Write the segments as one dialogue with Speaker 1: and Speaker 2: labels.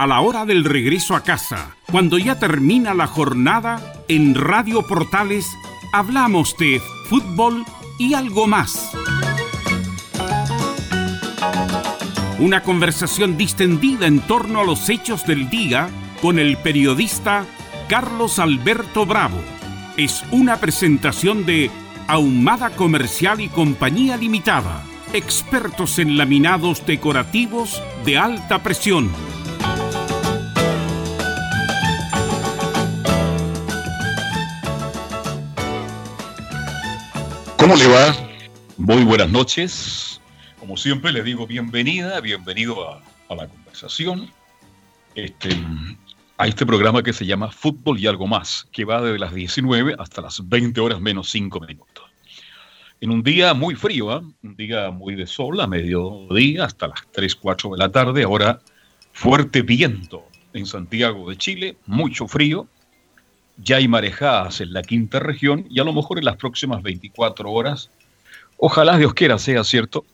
Speaker 1: a la hora del regreso a casa, cuando ya termina la jornada, en Radio Portales hablamos de fútbol y algo más. Una conversación distendida en torno a los hechos del día con el periodista Carlos Alberto Bravo. Es una presentación de Ahumada Comercial y Compañía Limitada, expertos en laminados decorativos de alta presión.
Speaker 2: ¿Cómo le va? Muy buenas noches. Como siempre le digo bienvenida, bienvenido a, la conversación, este, a este programa que se llama Fútbol y algo más, que va desde las 19 hasta las 20 horas menos 5 minutos. En un día muy frío, ¿eh? un día muy de sol, a mediodía hasta las 3, 4 de la tarde, ahora fuerte viento en Santiago de Chile, mucho frío, ya hay marejadas en la quinta región y a lo mejor en las próximas 24 horas, ojalá Dios quiera sea cierto,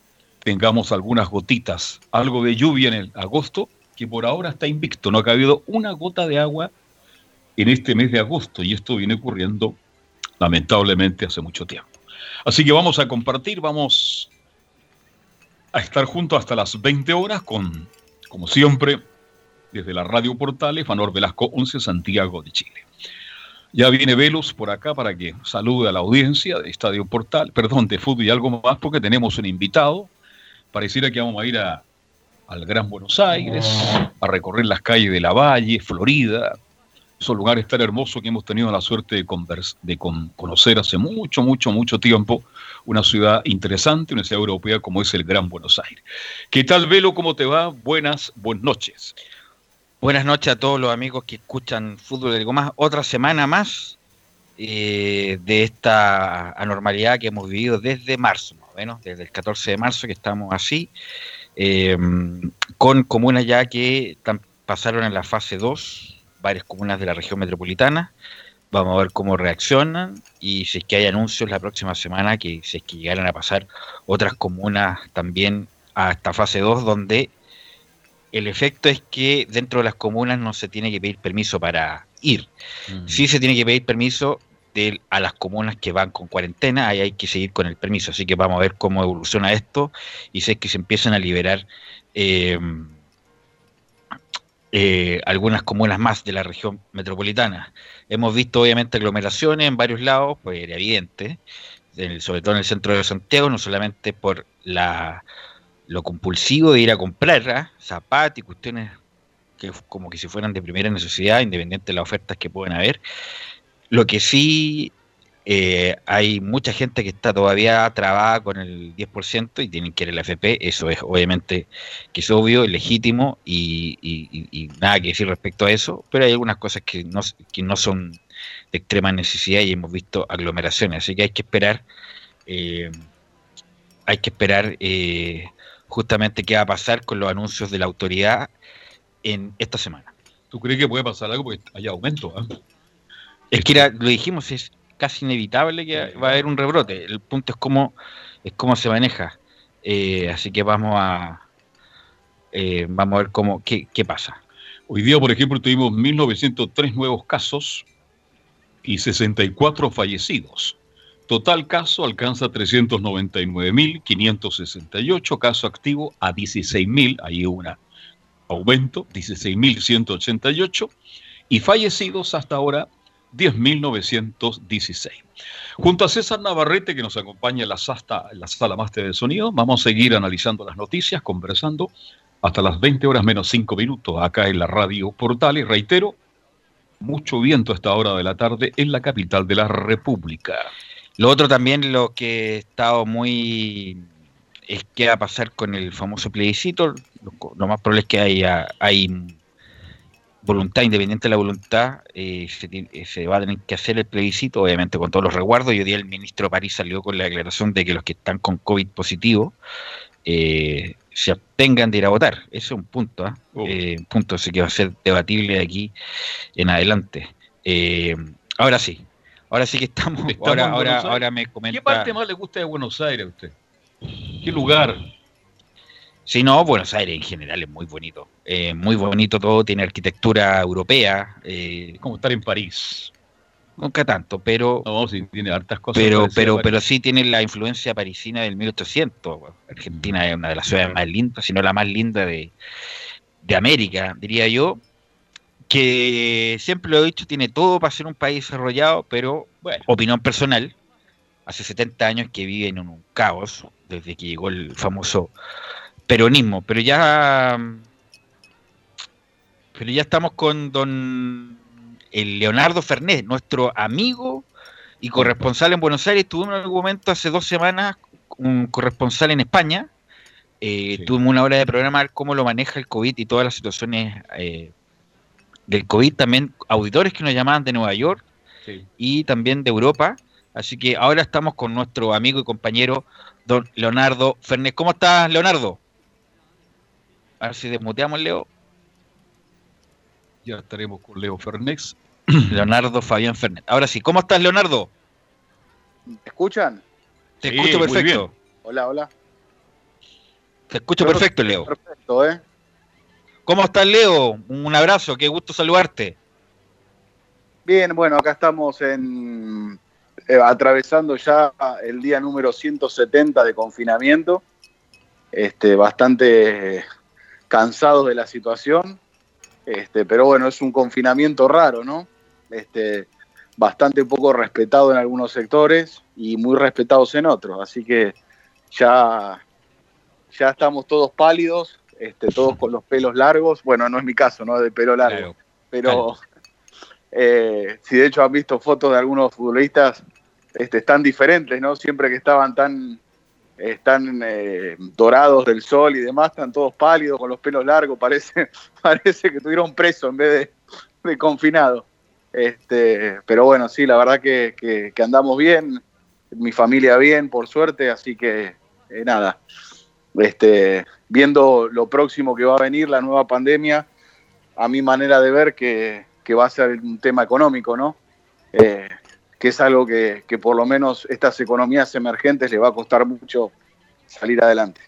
Speaker 2: tengamos algunas gotitas, algo de lluvia en el agosto, que por ahora está invicto, no ha cabido una gota de agua en este mes de agosto y esto viene ocurriendo lamentablemente hace mucho tiempo. Así que vamos a compartir, vamos a estar juntos hasta las 20 horas con, como siempre, desde la Radio Portales, Manor Velasco 11, Santiago de Chile. Ya viene Velos por acá para que salude a la audiencia de Estadio Portal, perdón, de fútbol y algo más, porque tenemos un invitado, pareciera que vamos a ir a, al Gran Buenos Aires, a recorrer las calles de la Valle, Florida, esos lugares tan hermosos que hemos tenido la suerte de, de conocer hace mucho, mucho, mucho tiempo, una ciudad interesante, una ciudad europea como es el Gran Buenos Aires. ¿Qué tal, Velo? ¿Cómo te va? Buenas, buenas noches.
Speaker 3: Buenas noches a todos los amigos que escuchan Fútbol de Más. Otra semana más eh, de esta anormalidad que hemos vivido desde marzo bueno, desde el 14 de marzo que estamos así, eh, con comunas ya que pasaron en la fase 2, varias comunas de la región metropolitana. Vamos a ver cómo reaccionan y si es que hay anuncios la próxima semana, que si es que llegaran a pasar otras comunas también a esta fase 2, donde el efecto es que dentro de las comunas no se tiene que pedir permiso para ir. Mm. Sí se tiene que pedir permiso a las comunas que van con cuarentena, ahí hay que seguir con el permiso. Así que vamos a ver cómo evoluciona esto y sé que se empiezan a liberar eh, eh, algunas comunas más de la región metropolitana. Hemos visto obviamente aglomeraciones en varios lados, pues era evidente, sobre todo en el centro de Santiago, no solamente por la, lo compulsivo de ir a comprar ¿ah? zapatos y cuestiones que como que si fueran de primera necesidad, independiente de las ofertas que pueden haber, lo que sí eh, hay mucha gente que está todavía trabada con el 10% y tienen que ir a la FP, eso es obviamente que es obvio, es legítimo y, nada que decir respecto a eso, pero hay algunas cosas que no, que no son de extrema necesidad y hemos visto aglomeraciones, así que hay que esperar, eh, hay que esperar eh, justamente qué va a pasar con los anuncios de la autoridad en esta semana.
Speaker 2: ¿Tú crees que puede pasar algo porque haya aumento? ¿eh?
Speaker 3: Es que lo dijimos, es casi inevitable que va a haber un rebrote. El punto es cómo, es cómo se maneja. Eh, así que vamos a eh, vamos a ver cómo qué, pasa.
Speaker 2: Hoy día, por ejemplo, tuvimos 1.903 nuevos casos y 64 fallecidos. Total caso alcanza 399.568, caso activo a 16.000, ahí un aumento, 16.188, y fallecidos hasta ahora 10.916. Junto a César Navarrete, que nos acompaña en la, sala, la sala máster de sonido, vamos a seguir analizando las noticias, conversando hasta las 20 horas menos 5 minutos acá en la radio Portal. Y reitero, mucho viento a esta hora de la tarde en la capital de la República.
Speaker 3: Lo otro también, lo que he estado muy es qué va a pasar con el famoso plebiscito. Lo, más probable es que haya, hay voluntad, independiente de la voluntad, eh, eh, se, va a tener que hacer el plebiscito, obviamente con todos los resguardos. Y hoy día el ministro París salió con la declaración de que los que están con COVID positivo eh, se abstengan de ir a votar. Ese es un punto, ¿ah? oh. un punto que va a ser debatible de aquí en adelante. ahora sí, ahora sí que estamos. ahora, ahora, ahora me comenta.
Speaker 2: ¿Qué parte más le gusta de Buenos Aires a usted? ¿Qué lugar?
Speaker 3: Sí, no, Buenos Aires en general es muy bonito. Eh, muy bonito todo, tiene arquitectura europea.
Speaker 2: Eh, como estar en París.
Speaker 3: Nunca tanto, pero.
Speaker 2: No, sí, tiene hartas cosas.
Speaker 3: Pero, pero, pero sí tiene la influencia parisina del 1800. Argentina es una de las ciudades más lindas, si no la más linda de, de América, diría yo. Que siempre lo he dicho, tiene todo para ser un país desarrollado, pero, bueno, opinión personal, hace 70 años que vive en un caos, desde que llegó el famoso peronismo, pero ya pero ya estamos con don el Leonardo Fernet, nuestro amigo y corresponsal en Buenos Aires. Tuvimos en algún momento hace dos semanas un corresponsal en España. Eh, Tuvimos una hora de programa cómo lo maneja el COVID y todas las situaciones eh, del COVID. También auditores que nos llamaban de Nueva York y también de Europa. Así que ahora estamos con nuestro amigo y compañero don Leonardo Fernet. ¿Cómo estás, Leonardo? A ver si desmuteamos, Leo.
Speaker 2: Ya estaremos con Leo Fernex.
Speaker 3: Leonardo Fabián Fernet. Ahora sí, ¿cómo estás, Leonardo?
Speaker 4: ¿Me escuchan?
Speaker 3: Te escucho perfecto.
Speaker 4: Hola, hola.
Speaker 3: Te escucho perfecto, Leo.
Speaker 4: Perfecto, ¿eh?
Speaker 3: ¿Cómo estás, Leo? Un abrazo, qué gusto saludarte.
Speaker 4: Bien, bueno, acá estamos eh, atravesando ya el día número 170 de confinamiento. Este, bastante cansados de la situación, este, pero bueno, es un confinamiento raro, ¿no? Este, bastante poco respetado en algunos sectores y muy respetados en otros, así que ya, ya estamos todos pálidos, este, todos con los pelos largos, bueno, no es mi caso, ¿no? De pelo largo, pero eh, si de hecho han visto fotos de algunos futbolistas, este, están diferentes, ¿no? Siempre que estaban tan están eh, dorados del sol y demás, están todos pálidos, con los pelos largos, parece, parece que tuvieron preso en vez de, confinado. Este, pero bueno, sí, la verdad que, andamos bien, mi familia bien, por suerte, así que eh, nada, este, viendo lo próximo que va a venir, la nueva pandemia, a mi manera de ver que, va a ser un tema económico, ¿no? Eh, que es algo que, por lo menos estas economías emergentes le va a costar mucho salir adelante.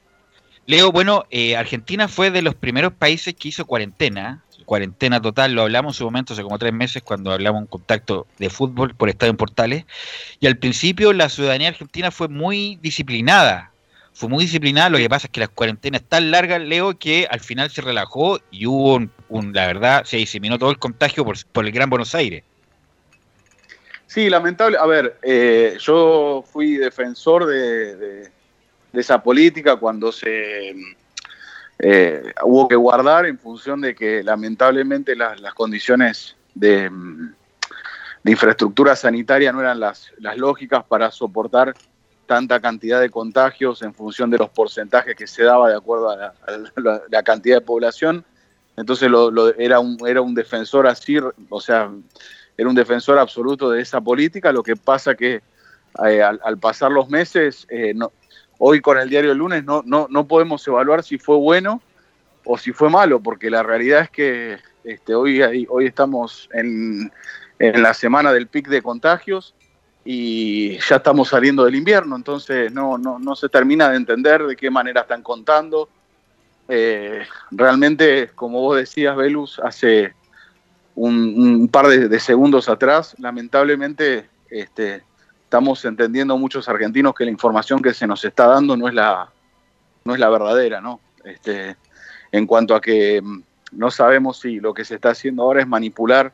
Speaker 3: Leo, bueno, eh, Argentina fue de los primeros países que hizo cuarentena, cuarentena total, lo hablamos en su momento hace como tres meses cuando hablamos un contacto de fútbol por Estadio en Portales, y al principio la ciudadanía argentina fue muy disciplinada, fue muy disciplinada, lo que pasa es que las cuarentenas tan largas, Leo, que al final se relajó y hubo, un, la verdad, se diseminó todo el contagio por, el Gran Buenos Aires.
Speaker 4: Sí, lamentable. A ver, eh, yo fui defensor de, esa política cuando se eh, hubo que guardar en función de que lamentablemente las, condiciones de, infraestructura sanitaria no eran las, lógicas para soportar tanta cantidad de contagios en función de los porcentajes que se daba de acuerdo a la, cantidad de población. Entonces era, un, era un defensor así, o sea, era un defensor absoluto de esa política, lo que pasa que eh, al, pasar los meses, eh, hoy con el diario del lunes no, no, no podemos evaluar si fue bueno o si fue malo, porque la realidad es que este, hoy, hoy estamos en, la semana del pic de contagios y ya estamos saliendo del invierno, entonces no, no, no se termina de entender de qué manera están contando. Eh, realmente, como vos decías, Velus, hace un, par de, segundos atrás, lamentablemente este, estamos entendiendo muchos argentinos que la información que se nos está dando no es la, no es la verdadera, ¿no? Este, en cuanto a que mm, no sabemos si lo que se está haciendo ahora es manipular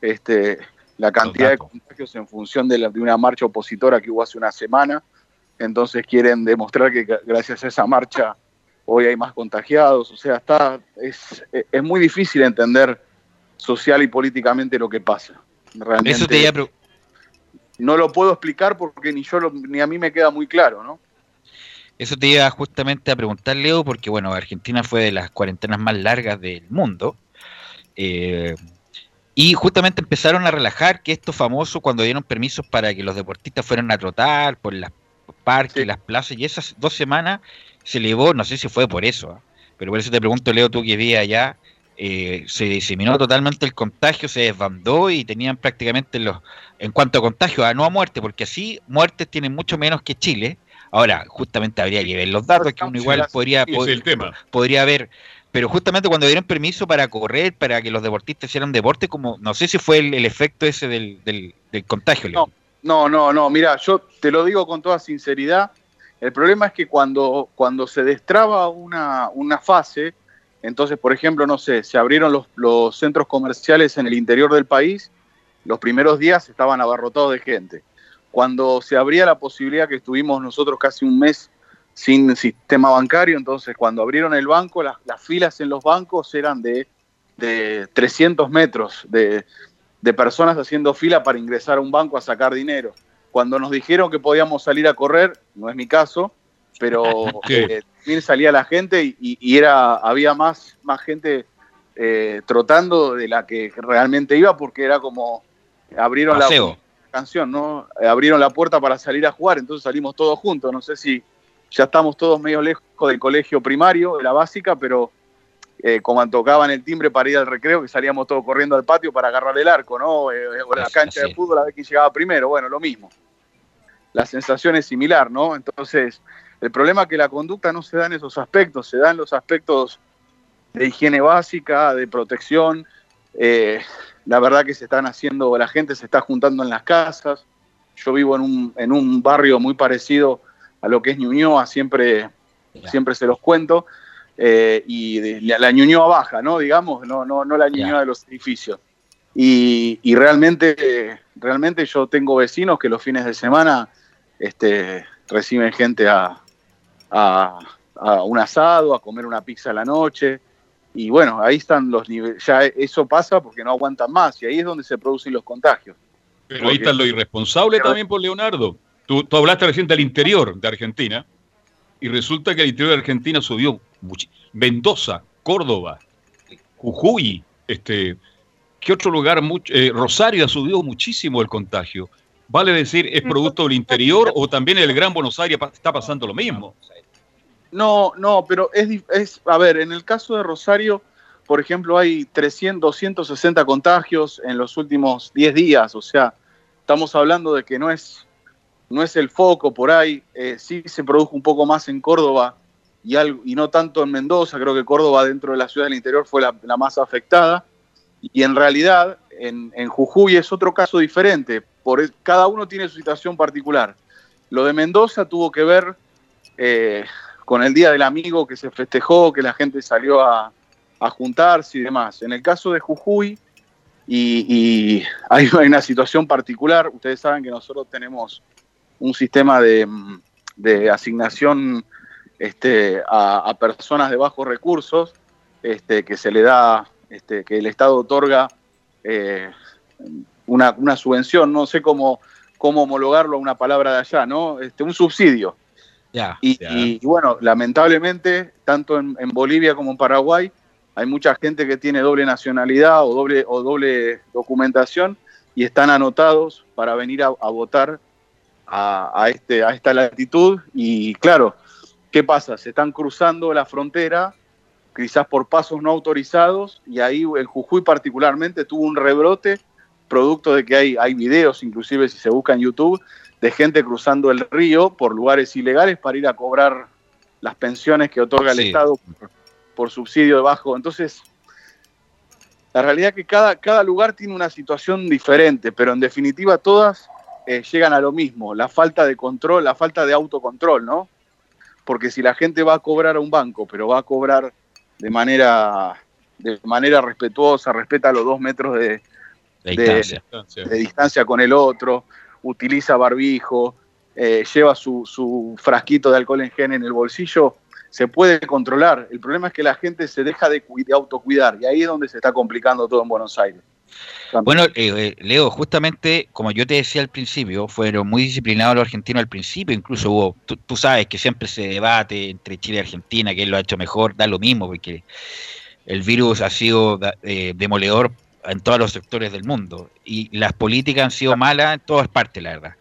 Speaker 4: este, la cantidad de contagios en función de, de, una marcha opositora que hubo hace una semana. Entonces quieren demostrar que gracias a esa marcha hoy hay más contagiados. O sea, está, es, es muy difícil entender social y políticamente lo que pasa. Realmente, no lo puedo explicar porque ni yo ni a mí me queda muy claro, ¿no?
Speaker 3: Eso te iba justamente a preguntar, Leo, porque bueno, Argentina fue de las cuarentenas más largas del mundo. Eh, y justamente empezaron a relajar que esto famoso cuando dieron permisos para que los deportistas fueran a trotar por las parques, las plazas, y esas dos semanas se elevó, no sé si fue por eso, ¿ah? pero por eso te pregunto, Leo, tú que vivías allá, eh, se diseminó totalmente el contagio, se desbandó y tenían prácticamente los, en cuanto a contagio, a no a muerte, porque así muertes tienen mucho menos que Chile, Ahora, justamente habría que ver los datos, que uno igual podría, podría ver pero justamente cuando dieron permiso para correr, para que los deportistas hicieran deporte, como no sé si fue el, efecto ese del, del, contagio.
Speaker 4: No, no, no, no, mira, yo te lo digo con toda sinceridad, el problema es que cuando, cuando se destraba una, una fase, entonces, por ejemplo, no sé, se abrieron los, los centros comerciales en el interior del país, los primeros días estaban abarrotados de gente. Cuando se abría la posibilidad que estuvimos nosotros casi un mes sin sistema bancario, entonces cuando abrieron el banco, las, filas en los bancos eran de, de 300 metros de, personas haciendo fila para ingresar a un banco a sacar dinero. Cuando nos dijeron que podíamos salir a correr, no es mi caso, pero eh, también salía la gente y, era, había más, más gente eh, trotando de la que realmente iba porque era como abrieron la canción, ¿no? Abrieron la puerta para salir a jugar, entonces salimos todos juntos. No sé si ya estamos todos medio lejos del colegio primario, de la básica, pero eh, como tocaban el timbre para ir al recreo, que salíamos todos corriendo al patio para agarrar el arco, ¿no? Eh, o la cancha de fútbol a ver quién llegaba primero, bueno, lo mismo. La sensación es similar, ¿no? Entonces, el problema es que la conducta no se da en esos aspectos, se da en los aspectos de higiene básica, de protección. Eh, la verdad que se están haciendo, la gente se está juntando en las casas. Yo vivo en un, en un barrio muy parecido a lo que es Ñuñoa, siempre, siempre se los cuento, eh, y la, Ñuñoa baja, ¿no? Digamos, no, no, no la Ñuñoa de los edificios. Y, realmente, realmente yo tengo vecinos que los fines de semana este, reciben gente a, a, un asado, a comer una pizza a la noche. Y bueno, ahí están los niveles, ya eso pasa porque no aguantan más y ahí es donde se producen los contagios.
Speaker 2: Pero ahí está lo irresponsable también por Leonardo. Tú, hablaste recién del interior de Argentina y resulta que el interior de Argentina subió Mendoza, Córdoba, Jujuy, este, ¿qué otro lugar? Eh, Rosario ha subido muchísimo el contagio. ¿Vale decir, es producto del interior o también en el Gran Buenos Aires está pasando lo mismo?
Speaker 4: No, no, pero es, es, a ver, en el caso de Rosario, por ejemplo, hay 300, 260 contagios en los últimos 10 días, o sea, estamos hablando de que no es no es el foco por ahí, eh, sí se produjo un poco más en Córdoba y, algo, y no tanto en Mendoza, creo que Córdoba dentro de la ciudad del interior fue la, más afectada, y en realidad en, Jujuy es otro caso diferente, por, cada uno tiene su situación particular. Lo de Mendoza tuvo que ver eh, con el Día del Amigo que se festejó, que la gente salió a, juntarse y demás. En el caso de Jujuy, y, hay, una situación particular, ustedes saben que nosotros tenemos un sistema de, asignación este, a, personas de bajos recursos este, que se le da, este, que el Estado otorga eh, una, subvención, no sé cómo, cómo homologarlo a una palabra de allá, ¿no? Este, un subsidio. y, bueno, lamentablemente, tanto en, Bolivia como en Paraguay, hay mucha gente que tiene doble nacionalidad o doble, o doble documentación y están anotados para venir a votar a, este, a esta latitud y claro, ¿qué pasa? Se están cruzando la frontera, quizás por pasos no autorizados, y ahí el Jujuy particularmente tuvo un rebrote, producto de que hay, hay videos, inclusive si se busca en YouTube, de gente cruzando el río por lugares ilegales para ir a cobrar las pensiones que otorga el Estado por, subsidio de bajo. Entonces, la realidad es que cada, cada lugar tiene una situación diferente, pero en definitiva todas eh, llegan a lo mismo, la falta de control, la falta de autocontrol, ¿no? Porque si la gente va a cobrar a un banco, pero va a cobrar de manera, de manera respetuosa, respeta los dos metros de, distancia. con el otro, utiliza barbijo, eh, lleva su, su, frasquito de alcohol en gel en el bolsillo, se puede controlar. El problema es que la gente se deja de, de autocuidar y ahí es donde se está complicando todo en Buenos Aires.
Speaker 3: Bueno, eh, eh, Leo, justamente como yo te decía al principio, fueron muy disciplinados los argentinos al principio, incluso hubo, tú, sabes que siempre se debate entre Chile y Argentina, quién lo ha hecho mejor, da lo mismo, porque el virus ha sido eh, demoledor en todos los sectores del mundo y las políticas han sido malas en todas partes, la verdad.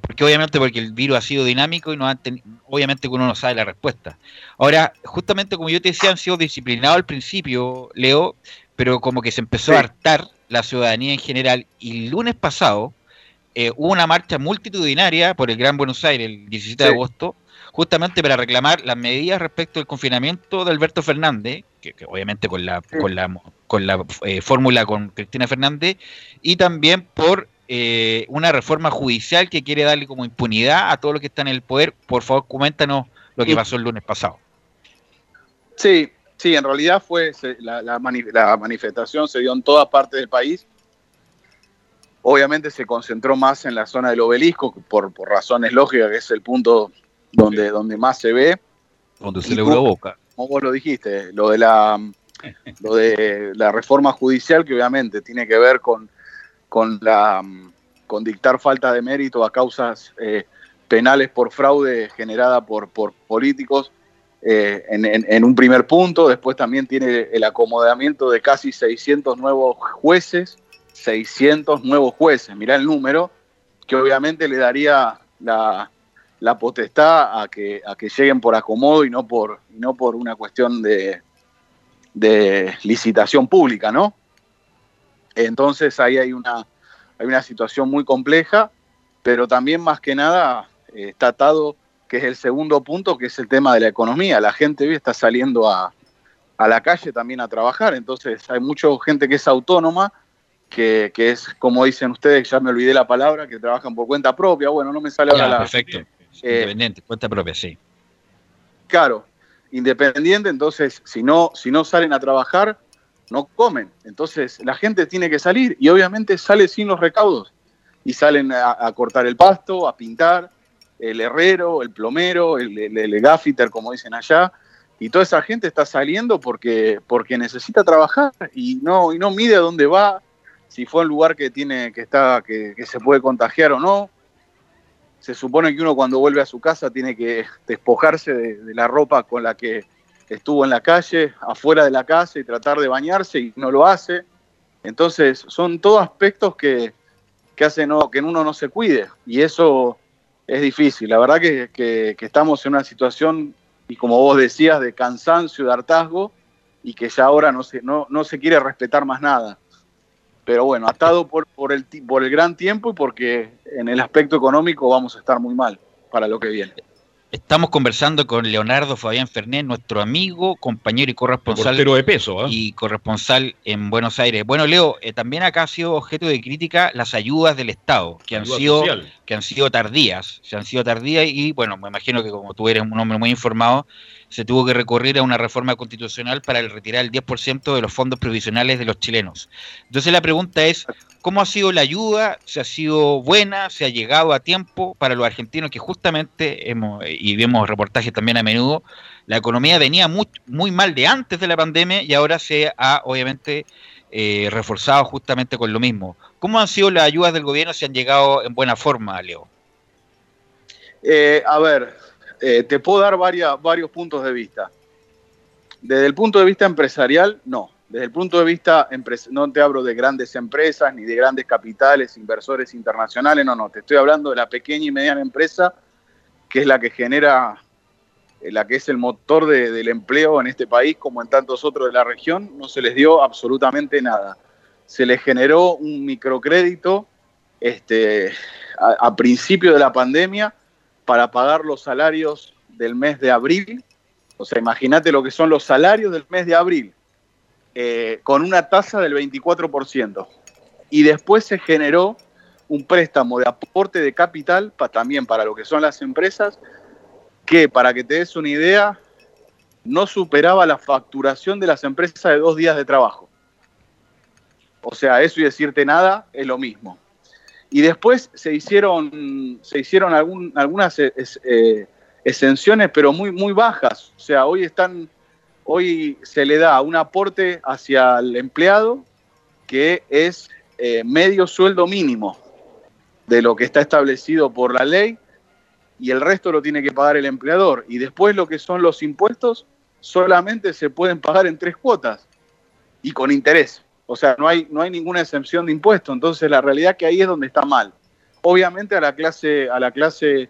Speaker 3: porque obviamente porque el virus ha sido dinámico y no han obviamente uno no sabe la respuesta. Ahora, justamente como yo te decía, han sido disciplinados al principio, Leo, pero como que se empezó a hartar la ciudadanía en general y el lunes pasado eh, hubo una marcha multitudinaria por el Gran Buenos Aires el 17 de agosto, justamente para reclamar las medidas respecto al confinamiento de Alberto Fernández, que, obviamente con la, con la, con la eh, fórmula con Cristina Fernández, y también por eh, una reforma judicial que quiere darle como impunidad a todos los que están en el poder. Por favor, coméntanos lo que pasó el lunes pasado.
Speaker 4: Sí, sí, en realidad fue la, la, manifestación se dio en toda parte del país. Obviamente se concentró más en la zona del obelisco por, por razones lógicas, que es el punto donde, donde más se ve.
Speaker 3: Donde se le boca.
Speaker 4: Como vos lo dijiste, lo de la lo de la reforma judicial que obviamente tiene que ver con, con la con dictar falta de mérito a causas eh, penales por fraude generada por, por políticos eh, en, un primer punto, después también tiene el acomodamiento de casi 600 nuevos jueces, 600 nuevos jueces, mirá el número, que obviamente le daría la, la potestad a que, a que lleguen por acomodo y no por, no por una cuestión de, de licitación pública, ¿no? Entonces ahí hay una, hay una situación muy compleja, pero también más que nada eh, está atado, que es el segundo punto, que es el tema de la economía. La gente hoy está saliendo a, a la calle también a trabajar, entonces hay mucha gente que es autónoma, que, que, es, como dicen ustedes, ya me olvidé la palabra, que trabajan por cuenta propia, bueno, no me sale ahora la...
Speaker 3: Perfecto, eh, independiente, cuenta propia, sí.
Speaker 4: Claro, independiente, entonces si no, si no salen a trabajar, no comen. Entonces la gente tiene que salir y obviamente sale sin los recaudos. Y salen a, cortar el pasto, a pintar, el herrero, el plomero, el, el, gaffiter, como dicen allá. Y toda esa gente está saliendo porque, porque necesita trabajar y no, y no mide a dónde va, si fue un lugar que tiene, que está, que se puede contagiar o no se supone que uno cuando vuelve a su casa tiene que despojarse de, la ropa con la que estuvo en la calle, afuera de la casa y tratar de bañarse y no lo hace. Entonces son todos aspectos que, hacen que uno no se cuide y eso es difícil. La verdad que, estamos en una situación, y como vos decías, de cansancio, de hartazgo y que ya ahora no se, no, no se quiere respetar más nada pero bueno, atado por, por, el, por el gran tiempo y porque en el aspecto económico vamos a estar muy mal para lo que viene.
Speaker 3: Estamos conversando con Leonardo Fabián Fernández, nuestro amigo, compañero y corresponsal.
Speaker 2: de peso,
Speaker 3: ¿eh? Y corresponsal en Buenos Aires. Bueno, Leo, eh, también acá ha sido objeto de crítica las ayudas del Estado, que han sido que han sido tardías, se han sido tardías y bueno, me imagino que como tú eres un hombre muy informado, se tuvo que recurrir a una reforma constitucional para retirar el 10% de los fondos provisionales de los chilenos. Entonces la pregunta es, ¿cómo ha sido la ayuda? ¿Se ha sido buena? ¿Se ha llegado a tiempo para los argentinos que justamente, hemos, y vemos reportajes también a menudo, la economía venía muy, muy mal de antes de la pandemia y ahora se ha obviamente eh, reforzado justamente con lo mismo. ¿Cómo han sido las ayudas del gobierno? ¿Se han llegado en buena forma, Leo?
Speaker 4: Eh, a ver, eh, te puedo dar varios puntos de vista. Desde el punto de vista empresarial, no. Desde el punto de vista, no te hablo de grandes empresas ni de grandes capitales, inversores internacionales, no, no, te estoy hablando de la pequeña y mediana empresa, que es la que genera, eh, la que es el motor del empleo en este país, como en tantos otros de la región, no se les dio absolutamente nada. Se les generó un microcrédito este, a principio de la pandemia para pagar los salarios del mes de abril. O sea, imagínate lo que son los salarios del mes de abril, eh, con una tasa del 24%. Y después se generó un préstamo de aporte de capital, también para lo que son las empresas, que para que te des una idea, no superaba la facturación de las empresas de dos días de trabajo. O sea, eso y decirte nada es lo mismo. Y después se hicieron, se hicieron algunas eh, exenciones, pero muy, muy bajas. O sea, hoy están, hoy se le da un aporte hacia el empleado que es eh, medio sueldo mínimo de lo que está establecido por la ley y el resto lo tiene que pagar el empleador. Y después lo que son los impuestos solamente se pueden pagar en tres cuotas y con interés. O sea, no hay, no hay ninguna exención de impuestos. Entonces, la realidad que ahí es donde está mal. Obviamente a la clase, a la clase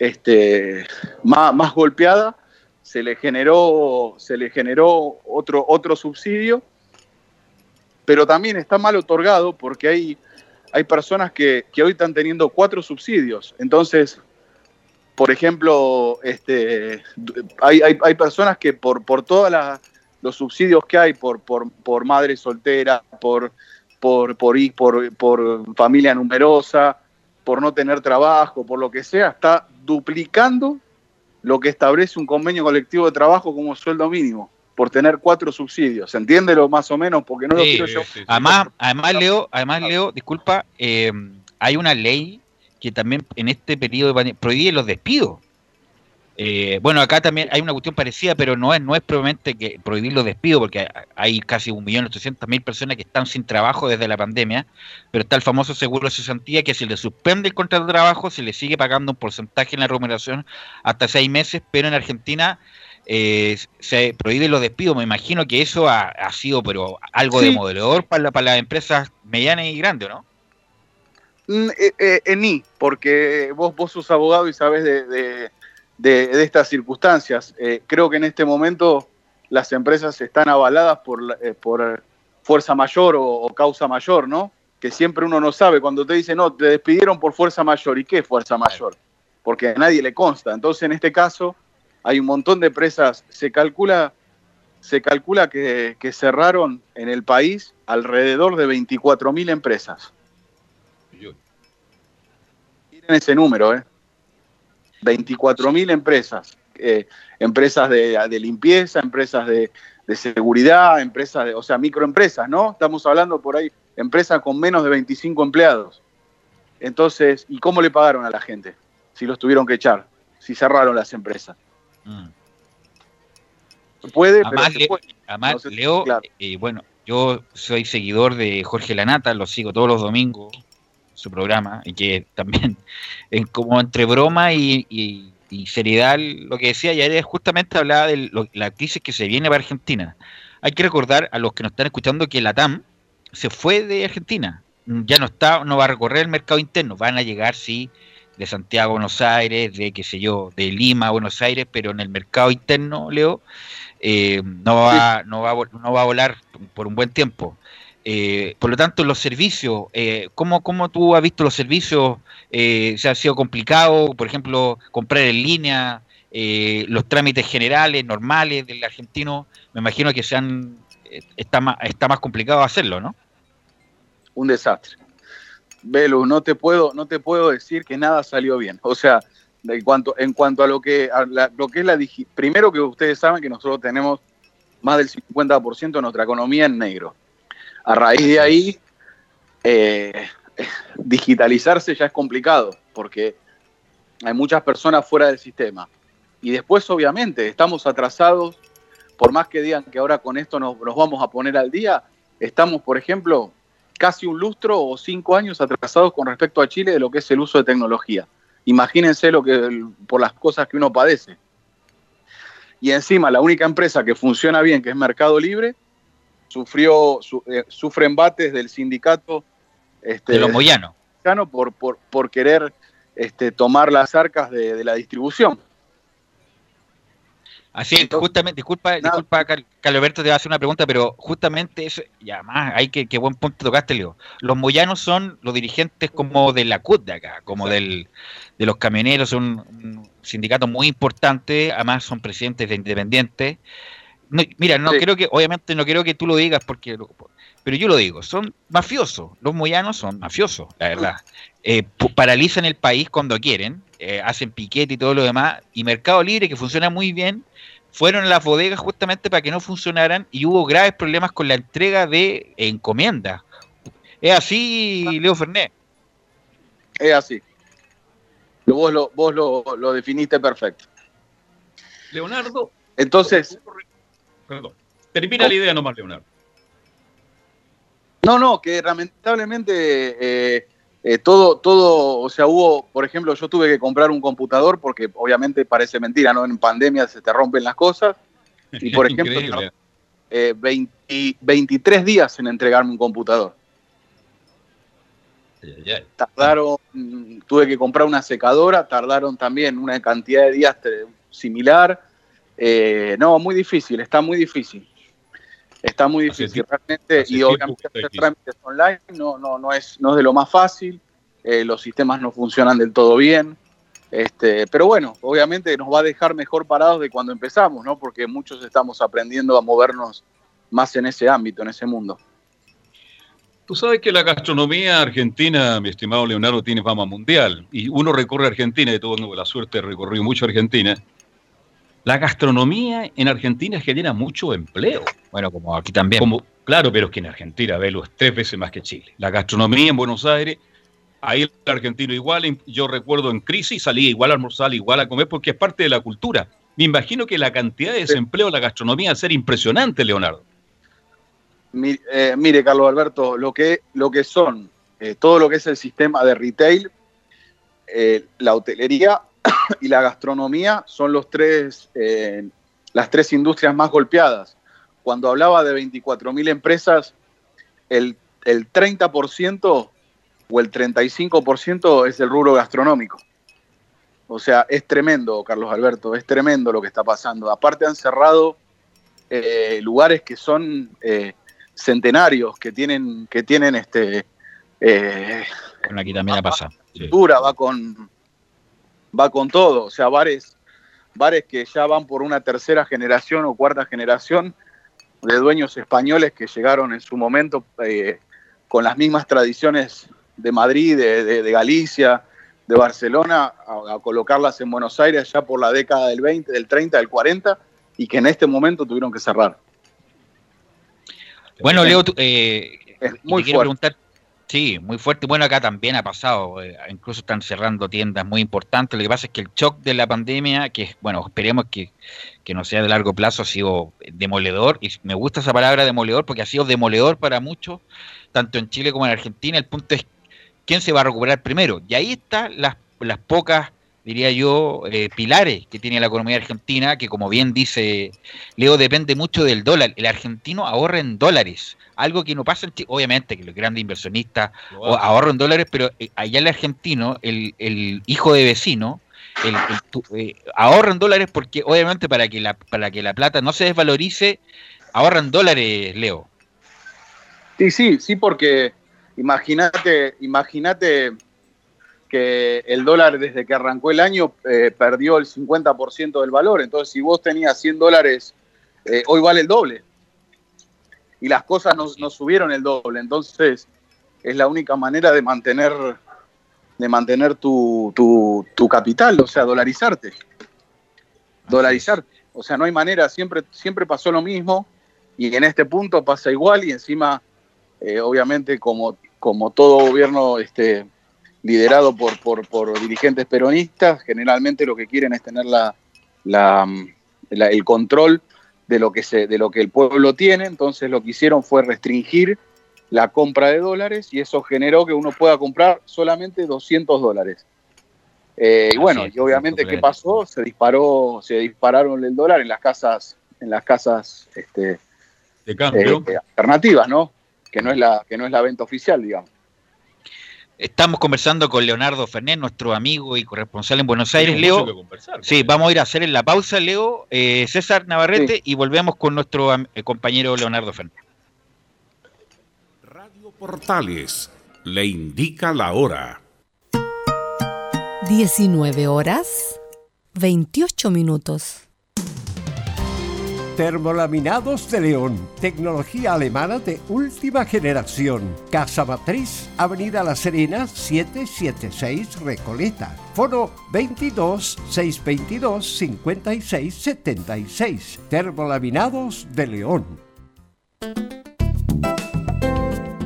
Speaker 4: este, más, más golpeada se le generó, se le generó otro, otro subsidio, pero también está mal otorgado porque hay, hay personas que, que hoy están teniendo cuatro subsidios. Entonces, por ejemplo, este, hay, hay, hay personas que por, por todos los subsidios que hay, por, por, por madre soltera, por, por, por, por, por familia numerosa, por no tener trabajo, por lo que sea, está duplicando lo que establece un convenio colectivo de trabajo como sueldo mínimo por tener cuatro subsidios. ¿Entiéndelo más o menos? Porque no lo quiero yo.
Speaker 3: además, además, Leo, además, Leo, disculpa, eh, hay una ley que también en este periodo prohíbe los despidos. Eh, bueno, acá también hay una cuestión parecida, pero no es, no es probablemente que prohibir los despidos, porque hay casi 1.800.000 personas que están sin trabajo desde la pandemia, pero está el famoso seguro de cesantía que si le suspende el contrato de trabajo se le sigue pagando un porcentaje en la remuneración hasta seis meses, pero en Argentina eh, se prohíbe los despidos. Me imagino que eso ha, sido pero algo demoledor para, para las empresas medianas y grandes, ¿no?
Speaker 4: Mm, eh, eh, en ni, porque vos, vos sos abogado y sabes de, estas circunstancias. Eh, creo que en este momento las empresas están avaladas por, por fuerza mayor o, causa mayor, ¿no? Que siempre uno no sabe. Cuando te dicen, no, te despidieron por fuerza mayor. ¿Y qué fuerza mayor? Porque a nadie le consta. Entonces, en este caso, hay un montón de empresas. Se calcula, se calcula que, que cerraron en el país alrededor de 24.000 empresas ese número, ¿eh? 24.000 empresas, eh, empresas de, limpieza, empresas de, seguridad, empresas, de, o sea, microempresas, ¿no? Estamos hablando por ahí, empresas con menos de 25 empleados. Entonces, ¿y cómo le pagaron a la gente? Si los tuvieron que echar, si cerraron las empresas. Mm.
Speaker 3: Puede, pero además Leo, eh, bueno, yo soy seguidor de Jorge Lanata, lo sigo todos los domingos, su programa, y que también, en, como entre broma y, seriedad, lo que decía ayer justamente hablaba de la crisis que se viene para Argentina. Hay que recordar a los que nos están escuchando que la TAM se fue de Argentina, ya no está, no va a recorrer el mercado interno, van a llegar sí de Santiago a Buenos Aires, de qué sé yo, de Lima a Buenos Aires, pero en el mercado interno, Leo, eh, no, va, no, va, no va a volar por un buen tiempo. Eh, por lo tanto, los servicios, eh, ¿cómo, tú has visto los servicios? Eh, ¿Se ha sido complicado, por ejemplo, comprar en línea, eh, los trámites generales, normales del argentino? Me imagino que sean, está, más, está más complicado hacerlo, ¿no?
Speaker 4: Un desastre. Velu, no te puedo, no te puedo decir que nada salió bien. O sea, en cuanto, en cuanto a lo que, lo que es la primero que ustedes saben que nosotros tenemos más del 50% de nuestra economía en negro a raíz de ahí, eh, digitalizarse ya es complicado, porque hay muchas personas fuera del sistema. Y después, obviamente, estamos atrasados, por más que digan que ahora con esto nos, vamos a poner al día, estamos, por ejemplo, casi un lustro o cinco años atrasados con respecto a Chile de lo que es el uso de tecnología. Imagínense lo que por las cosas que uno padece. Y encima la única empresa que funciona bien, que es Mercado Libre, sufrió, eh, sufre embates del sindicato
Speaker 3: este, de los moyanos.
Speaker 4: Por, por, por querer este, tomar las arcas de, la distribución.
Speaker 3: Así es, justamente, disculpa, disculpa, Carlos te va a hacer una pregunta, pero justamente eso, y además, hay que, qué buen punto tocaste, Leo. Los moyanos son los dirigentes como de la CUT de acá, como del, de los camioneros, son un sindicato muy importante, además son presidentes de Independientes mira, no creo que, obviamente no creo que tú lo digas porque, pero yo lo digo, son mafiosos, los moyanos son mafiosos, la verdad. Eh, paralizan el país cuando quieren, eh, hacen piquete y todo lo demás, y Mercado Libre, que funciona muy bien, fueron a las bodegas justamente para que no funcionaran y hubo graves problemas con la entrega de encomiendas. Es así, Leo Fernet.
Speaker 4: Es así. Vos lo, vos lo, lo definiste perfecto.
Speaker 2: Leonardo.
Speaker 4: Entonces,
Speaker 2: Perdón. Termina la idea nomás, Leonardo.
Speaker 4: No, no, que lamentablemente eh, eh, todo, todo, o sea, hubo, por ejemplo, yo tuve que comprar un computador porque obviamente parece mentira, ¿no? En pandemia se te rompen las cosas. Y por ejemplo, eh, 23 días en entregarme un computador. Tardaron, tuve que comprar una secadora, tardaron también una cantidad de días similar. Eh, no, muy difícil, está muy difícil. Está muy difícil realmente y obviamente hacer trámites online no, no, no, es, no es de lo más fácil, eh, los sistemas no funcionan del todo bien, este, pero bueno, obviamente nos va a dejar mejor parados de cuando empezamos, ¿no? porque muchos estamos aprendiendo a movernos más en ese ámbito, en ese mundo.
Speaker 2: Tú sabes que la gastronomía argentina, mi estimado Leonardo, tiene fama mundial. Y uno recorre Argentina, y tuvo la suerte de recorrer mucho Argentina. La gastronomía en Argentina genera mucho empleo.
Speaker 3: Bueno, como aquí también.
Speaker 2: Como, claro, pero es que en Argentina, velo, es tres veces más que Chile. La gastronomía en Buenos Aires, ahí el argentino igual, yo recuerdo en crisis salía igual a almorzar, igual a comer, porque es parte de la cultura. Me imagino que la cantidad de desempleo de la gastronomía va a ser impresionante, Leonardo.
Speaker 4: Eh, mire, Carlos Alberto, lo que, lo que son eh, todo lo que es el sistema de retail, eh, la hotelería y la gastronomía son los tres, las tres industrias más golpeadas. Cuando hablaba de 24.000 empresas, el, el 30% o el 35% es el rubro gastronómico. O sea, es tremendo, Carlos Alberto, es tremendo lo que está pasando. Aparte han cerrado lugares que son centenarios que tienen, que tienen este
Speaker 3: eh, aquí también
Speaker 4: va,
Speaker 3: pasa.
Speaker 4: va con va con todo, o sea, bares, bares que ya van por una tercera generación o cuarta generación de dueños españoles que llegaron en su momento eh, con las mismas tradiciones de Madrid, de, Galicia, de Barcelona, a, a, colocarlas en Buenos Aires ya por la década del 20, del 30, del 40, y que en este momento tuvieron que cerrar.
Speaker 3: Bueno, Leo, eh, muy quiero preguntar, sí, muy fuerte. Bueno, acá también ha pasado, eh, incluso están cerrando tiendas muy importantes. Lo que pasa es que el shock de la pandemia, que bueno, esperemos que, que no sea de largo plazo, ha sido demoledor. Y me gusta esa palabra demoledor porque ha sido demoledor para muchos, tanto en Chile como en Argentina. El punto es quién se va a recuperar primero. Y ahí están las, las pocas diría yo, eh, pilares que tiene la economía argentina, que como bien dice Leo, depende mucho del dólar. El argentino ahorra en dólares, algo que no pasa en Chile. Obviamente que los grandes inversionistas ahorran en dólares, pero eh, allá el argentino, el, el hijo de vecino, el, eh, ahorra en dólares porque obviamente para que, la, para que la plata no se desvalorice, ahorran dólares, Leo.
Speaker 4: Sí, sí, sí, porque imagínate, imagínate que el dólar desde que arrancó el año eh, perdió el 50% del valor. Entonces, si vos tenías 100 dólares, eh, hoy vale el doble. Y las cosas no, subieron el doble. Entonces, es la única manera de mantener, de mantener tu, tu, capital, o sea, dolarizarte. Dolarizarte. O sea, no hay manera, siempre, siempre pasó lo mismo y en este punto pasa igual y encima, eh, obviamente, como, como todo gobierno este, liderado por, por, dirigentes peronistas, generalmente lo que quieren es tener la, la, el control de lo, que se, de lo que el pueblo tiene, entonces lo que hicieron fue restringir la compra de dólares y eso generó que uno pueda comprar solamente 200 dólares. Eh, y bueno, y obviamente qué pasó, se disparó, se dispararon el dólar en las casas, en las casas este,
Speaker 2: de cambio.
Speaker 4: Eh, alternativas, ¿no? Que no es la, que no es la venta oficial, digamos.
Speaker 3: Estamos conversando con Leonardo Fernández, nuestro amigo y corresponsal en Buenos Aires. Leo, sí, vamos a ir a hacer en la pausa, Leo, eh, César Navarrete, y volvemos con nuestro eh, compañero Leonardo Fernández.
Speaker 1: Radio Portales le indica la hora.
Speaker 5: 19 horas 28 minutos.
Speaker 6: Termolaminados de León, tecnología alemana de última generación. Casa Matriz, Avenida La Serena, 776 Recoleta. Foro 22 622 56 76. Termolaminados de León.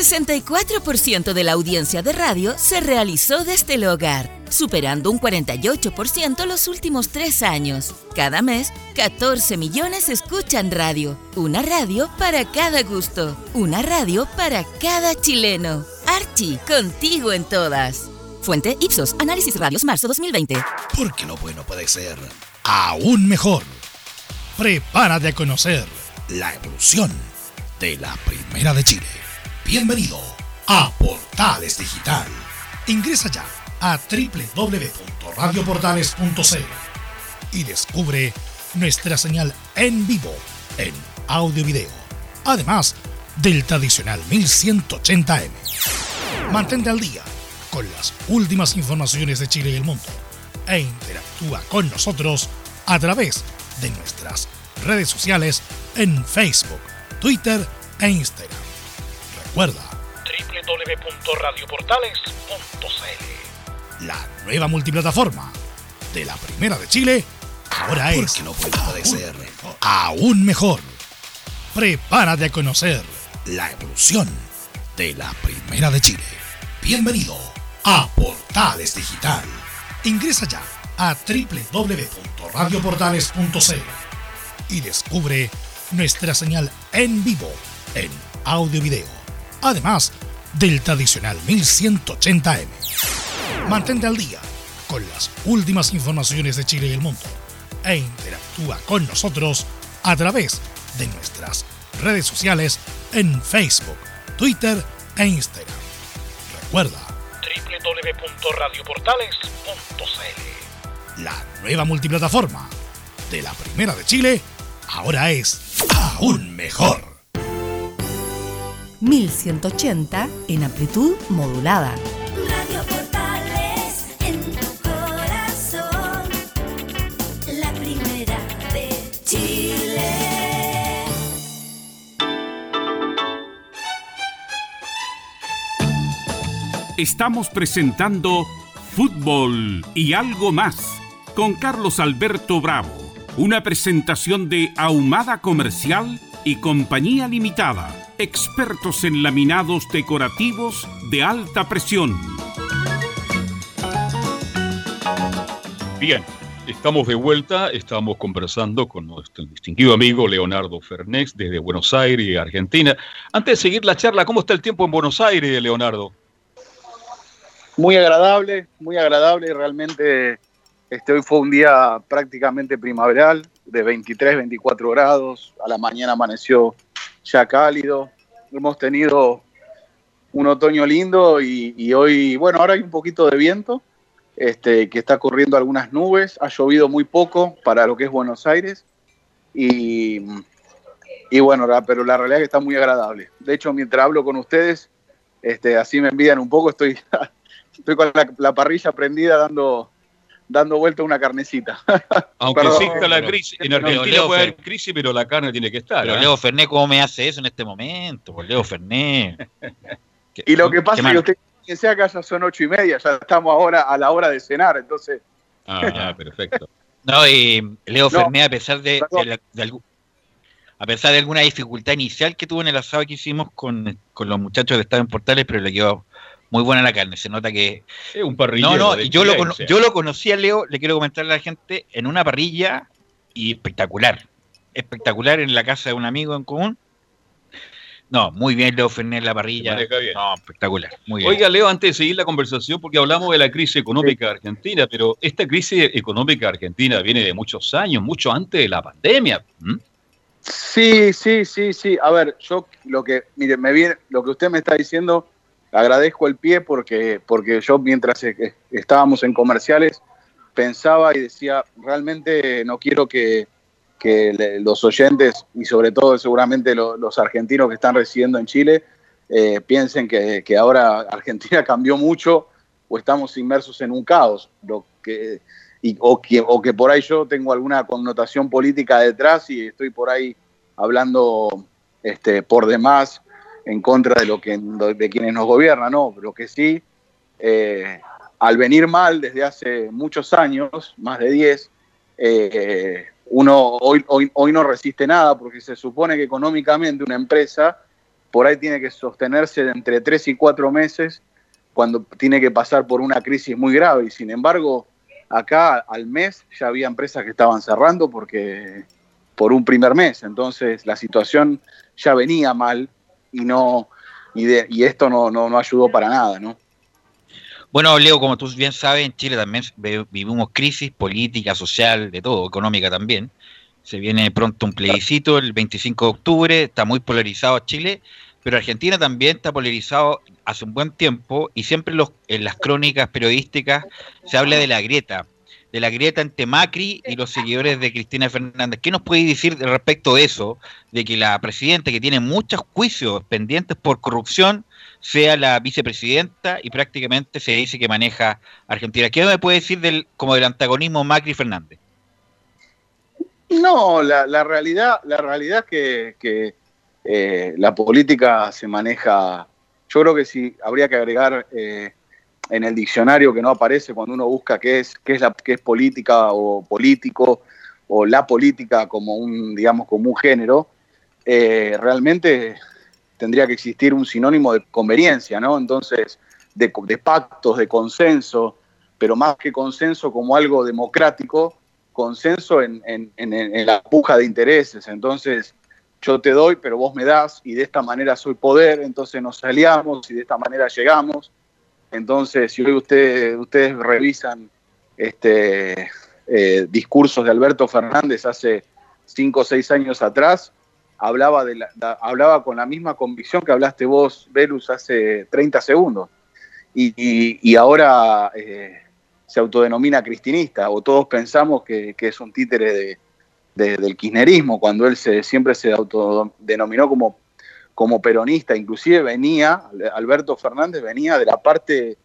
Speaker 7: 64% de la audiencia de radio se realizó desde el hogar, superando un 48% los últimos tres años. Cada mes, 14 millones escuchan radio. Una radio para cada gusto. Una radio para cada chileno. Archie, contigo en todas. Fuente Ipsos, Análisis Radios, marzo 2020.
Speaker 8: Porque lo bueno puede ser aún mejor. Prepárate a conocer la evolución de la Primera de Chile. Bienvenido a Portales Digital. Ingresa ya a www.radioportales.cl y descubre nuestra señal en vivo en audio y video, además del tradicional 1180m. Mantente al día con las últimas informaciones de Chile y el mundo e interactúa con nosotros a través de nuestras redes sociales en Facebook, Twitter e Instagram. Recuerda www.radioportales.cl La nueva multiplataforma de la Primera de Chile ahora es
Speaker 9: que no puede ser
Speaker 8: aún mejor. Prepárate a conocer la evolución de la Primera de Chile. Bienvenido a Portales Digital. Ingresa ya a www.radioportales.cl y descubre nuestra señal en vivo en audio video, además del tradicional 1180m. Mantente al día con las últimas informaciones de Chile y el mundo e interactúa con nosotros a través de nuestras redes sociales en Facebook, Twitter e Instagram. Recuerda www.radioportales.cl La nueva multiplataforma de la Primera de Chile ahora es aún mejor.
Speaker 5: 1180 en amplitud modulada.
Speaker 10: Radio Portales en tu corazón, la primera de Chile.
Speaker 1: Estamos presentando Fútbol y algo más con Carlos Alberto Bravo, una presentación de Ahumada Comercial y Compañía Limitada expertos en laminados decorativos de alta presión.
Speaker 2: Bien, estamos de vuelta, estamos conversando con nuestro distinguido amigo Leonardo Fernex desde Buenos Aires, Argentina. Antes de seguir la charla, ¿cómo está el tiempo en Buenos Aires, Leonardo?
Speaker 4: Muy agradable, muy agradable, realmente este, hoy fue un día prácticamente primaveral, de 23, 24 grados, a la mañana amaneció ya cálido. Hemos tenido un otoño lindo y, hoy, bueno, ahora hay un poquito de viento, este, que está corriendo algunas nubes, ha llovido muy poco para lo que es Buenos Aires y, y bueno, pero la realidad es que está muy agradable. De hecho, mientras hablo con ustedes, este, así me envían un poco, estoy, estoy con la parrilla prendida dando dando vuelta una carnecita.
Speaker 2: Aunque exista la crisis, en Argentina puede haber crisis, pero la carne tiene que estar.
Speaker 3: Pero ¿eh? Leo Ferné, ¿cómo me hace eso en este momento? Pues Leo Ferné.
Speaker 4: y lo que pasa es que usted, quien sea que ya son ocho y media, ya estamos ahora a la hora de cenar, entonces.
Speaker 2: Ah, perfecto.
Speaker 3: No, y Leo Ferné, a pesar de, a pesar de alguna dificultad inicial que tuvo en el asado que hicimos con, con los muchachos de Estado en Portales, pero le quedó muy buena la carne, se nota que...
Speaker 2: Es un parrillero.
Speaker 3: No, no, yo lo, yo lo conocí a Leo, le quiero comentar a la gente, en una parrilla y espectacular. Espectacular en la casa de un amigo en común. No, muy bien Leo Fernández la parrilla. No, espectacular. Muy bien.
Speaker 2: Oiga, Leo, antes de seguir la conversación, porque hablamos de la crisis económica argentina, pero esta crisis económica argentina viene de muchos años, mucho antes de la pandemia.
Speaker 4: Sí, sí, sí, sí. A ver, yo lo que, mire, me viene, lo que usted me está diciendo agradezco el pie porque, porque yo mientras e, estábamos en comerciales pensaba y decía, realmente no quiero que, los oyentes y sobre todo seguramente los argentinos que están residiendo en Chile eh, piensen que, ahora Argentina cambió mucho o estamos inmersos en un caos, lo que, o, que, o que por ahí yo tengo alguna connotación política detrás y estoy por ahí hablando este, por demás en contra de, lo que, de quienes nos gobiernan, no, pero que sí, eh, al venir mal desde hace muchos años, más de 10, eh, uno hoy, hoy, hoy no resiste nada porque se supone que económicamente una empresa por ahí tiene que sostenerse entre tres y cuatro meses cuando tiene que pasar por una crisis muy grave. Y sin embargo, acá al mes ya había empresas que estaban cerrando porque por un primer mes. Entonces la situación ya venía mal y no y, de- y esto no, no, no ayudó para nada, ¿no?
Speaker 3: Bueno, Leo, como tú bien sabes, en Chile también vivimos crisis política, social, de todo, económica también. Se viene pronto un plebiscito el 25 de octubre, está muy polarizado Chile, pero Argentina también está polarizado hace un buen tiempo y siempre los- en las crónicas periodísticas se habla de la grieta, de la grieta entre Macri y los seguidores de Cristina Fernández. ¿Qué nos puede decir de respecto de eso, de que la presidenta que tiene muchos juicios pendientes por corrupción sea la vicepresidenta y prácticamente se dice que maneja Argentina? ¿Qué me puede decir del como del antagonismo Macri Fernández?
Speaker 4: No, la, realidad, la realidad es que, que, eh, la política se maneja. Yo creo que sí habría que agregar eh, en el diccionario que no aparece cuando uno busca qué es, qué es la qué es política o político o la política como un, digamos, como un género, eh, realmente tendría que existir un sinónimo de conveniencia, ¿no? Entonces, de, de pactos, de consenso, pero más que consenso como algo democrático, consenso en, en- la puja de intereses. Entonces, yo te doy, pero vos me das, y de esta manera soy poder, entonces nos aliamos y de esta manera llegamos. Entonces, si hoy ustedes, ustedes revisan este, eh, discursos de Alberto Fernández hace cinco o seis años atrás, hablaba, de la- hablaba con la misma convicción que hablaste vos, Velus, hace 30 segundos. Y, y- ahora eh, se autodenomina cristinista, o todos pensamos que, es un títere de- del kirchnerismo, cuando él se, siempre se autodenominó como, como peronista, inclusive venía, Alberto Fernández venía de la parte,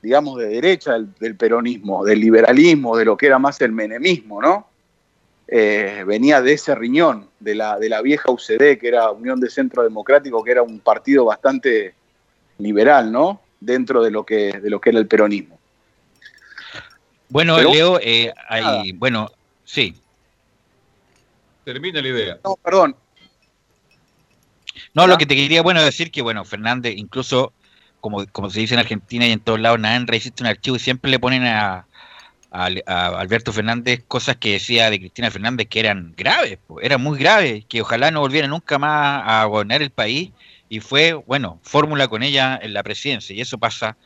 Speaker 4: digamos, de derecha del, del peronismo, del liberalismo, de lo que era más el menemismo, ¿no? Eh, venía de ese riñón, de la, de la vieja UCD, que era Unión de Centro Democrático, que era un partido bastante liberal, ¿no? Dentro de lo que, de lo que era el peronismo.
Speaker 3: Bueno,
Speaker 4: Pero-
Speaker 3: Leo, eh, hay, bueno, sí.
Speaker 2: Termina la idea.
Speaker 4: No, perdón,
Speaker 3: No, lo que te quería, bueno, decir que, bueno, Fernández, incluso, como, como se dice en Argentina y en todos lados, Naenra existe un archivo y siempre le ponen a, a- a Alberto Fernández cosas que decía de Cristina Fernández que eran graves, eran muy graves, que ojalá no volviera nunca más a gobernar el país y fue, bueno, fórmula con ella en la presidencia y eso pasa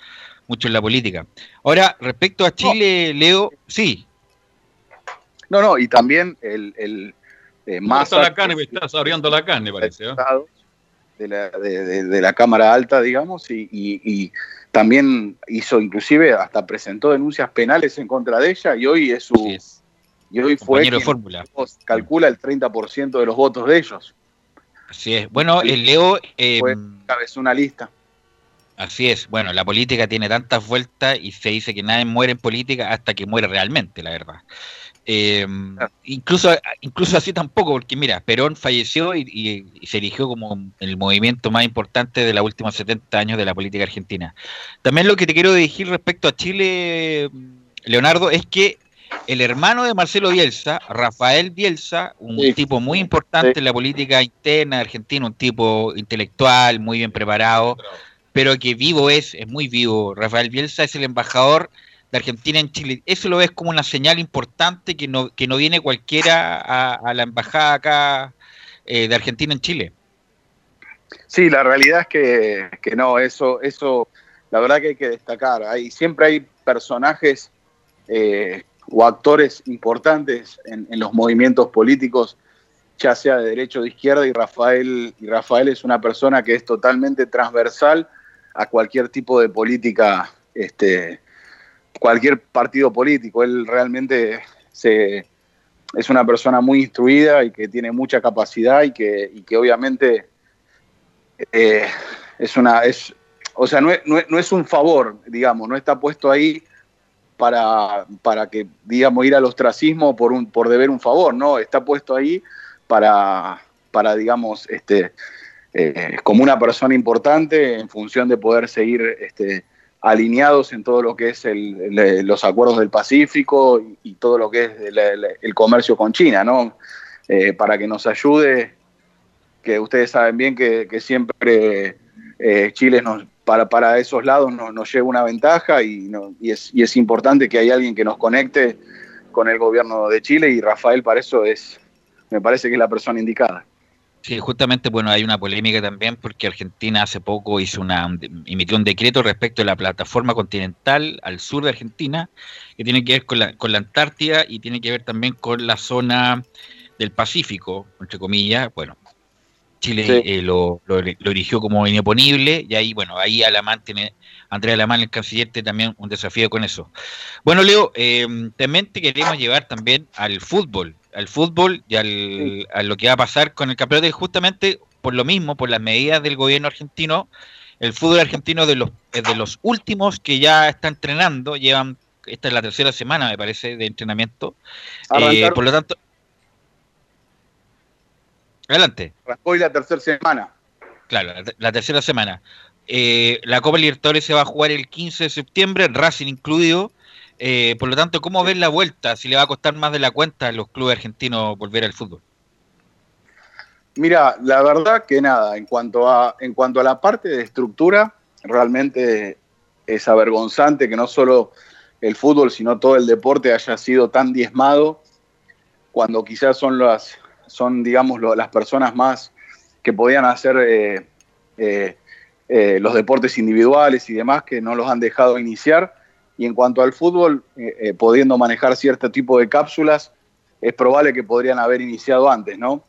Speaker 3: mucho en la política. Ahora, respecto a Chile, Leo, sí,
Speaker 4: No, no, y también el, el eh,
Speaker 2: la carne, me está saboreando la carne, parece. ¿eh?
Speaker 4: De la, de, de- de la Cámara Alta, digamos, y, y- y también hizo, inclusive, hasta presentó denuncias penales en contra de ella, y hoy es su,
Speaker 3: es,
Speaker 4: y hoy fue
Speaker 3: compañero
Speaker 4: quien
Speaker 3: fórmula.
Speaker 4: calcula el 30% de los votos de ellos.
Speaker 3: Así es. Bueno, el Leo... eh,
Speaker 4: Fue- una lista.
Speaker 3: Así es. Bueno, la política tiene tantas vueltas y se dice que nadie muere en política hasta que muere realmente, la verdad. Eh, incluso, incluso así tampoco, porque mira, Perón falleció y, y- y se eligió como el movimiento más importante de los últimos 70 años de la política argentina. También lo que te quiero decir respecto a Chile, Leonardo, es que el hermano de Marcelo Bielsa, Rafael Bielsa, un
Speaker 4: Sí.
Speaker 3: tipo muy importante
Speaker 4: Sí.
Speaker 3: en la política interna Argentina, un tipo intelectual, muy bien preparado, pero que vivo es, es muy vivo. Rafael Bielsa es el embajador de Argentina en Chile. Eso lo ves como una señal importante que no, que no viene cualquiera a, la embajada acá eh, de Argentina en Chile.
Speaker 4: Sí, la realidad es que, que no, eso, eso, la verdad que hay que destacar. Hay, siempre hay personajes eh, o actores importantes en, en los movimientos políticos, ya sea de derecha o de izquierda, y Rafael, y Rafael es una persona que es totalmente transversal a cualquier tipo de política, este, cualquier partido político. Él realmente se, es una persona muy instruida y que tiene mucha capacidad y que, obviamente eh, es una es o sea no es, no es- no es un favor digamos no está puesto ahí para, para que digamos ir al ostracismo por un por deber un favor no está puesto ahí para para digamos este eh, como una persona importante en función de poder seguir este alineados en todo lo que es el- el- los acuerdos del Pacífico y, todo lo que es el, comercio con China, ¿no? Eh, para que nos ayude que ustedes saben bien que, que siempre eh, Chile nos, para, para esos lados nos, nos lleva una ventaja y, no- y, es, y es importante que haya alguien que nos conecte con el gobierno de Chile y Rafael para eso es, me parece que es la persona indicada.
Speaker 3: Sí, justamente, bueno, hay una polémica también porque Argentina hace poco hizo una emitió un decreto respecto a la plataforma continental al sur de Argentina que tiene que ver con la, con la Antártida y tiene que ver también con la zona del Pacífico, entre comillas. Bueno, Chile
Speaker 4: Sí.
Speaker 3: eh, lo, lo, lo erigió como inoponible y ahí, bueno, ahí Alamán tiene, Andrea Alamán, el canciller, tiene también un desafío con eso. Bueno, Leo, eh, también te queremos llevar también al fútbol, al fútbol y al, a lo que va a pasar con el campeonato y justamente por lo mismo, por las medidas del gobierno argentino, el fútbol argentino de los, es de los últimos que ya está entrenando, llevan, esta es la tercera semana, me parece, de entrenamiento. Eh, por lo tanto, adelante.
Speaker 4: Hoy la tercera semana.
Speaker 3: Claro, la, la tercera semana. Eh, la Copa Libertadores se va a jugar el 15 de septiembre, Racing incluido. Eh, por lo tanto, ¿cómo ves la vuelta? Si le va a costar más de la cuenta a los clubes argentinos volver al fútbol.
Speaker 4: Mira, la verdad que nada, en cuanto a, en cuanto a la parte de estructura, realmente es avergonzante que no solo el fútbol, sino todo el deporte haya sido tan diezmado cuando quizás son las, son, digamos, lo- las personas más que podían hacer eh, eh, eh, los deportes individuales y demás que no los han dejado iniciar. Y en cuanto al fútbol, eh, eh, pudiendo manejar cierto tipo de cápsulas, es probable que podrían haber iniciado antes, ¿no?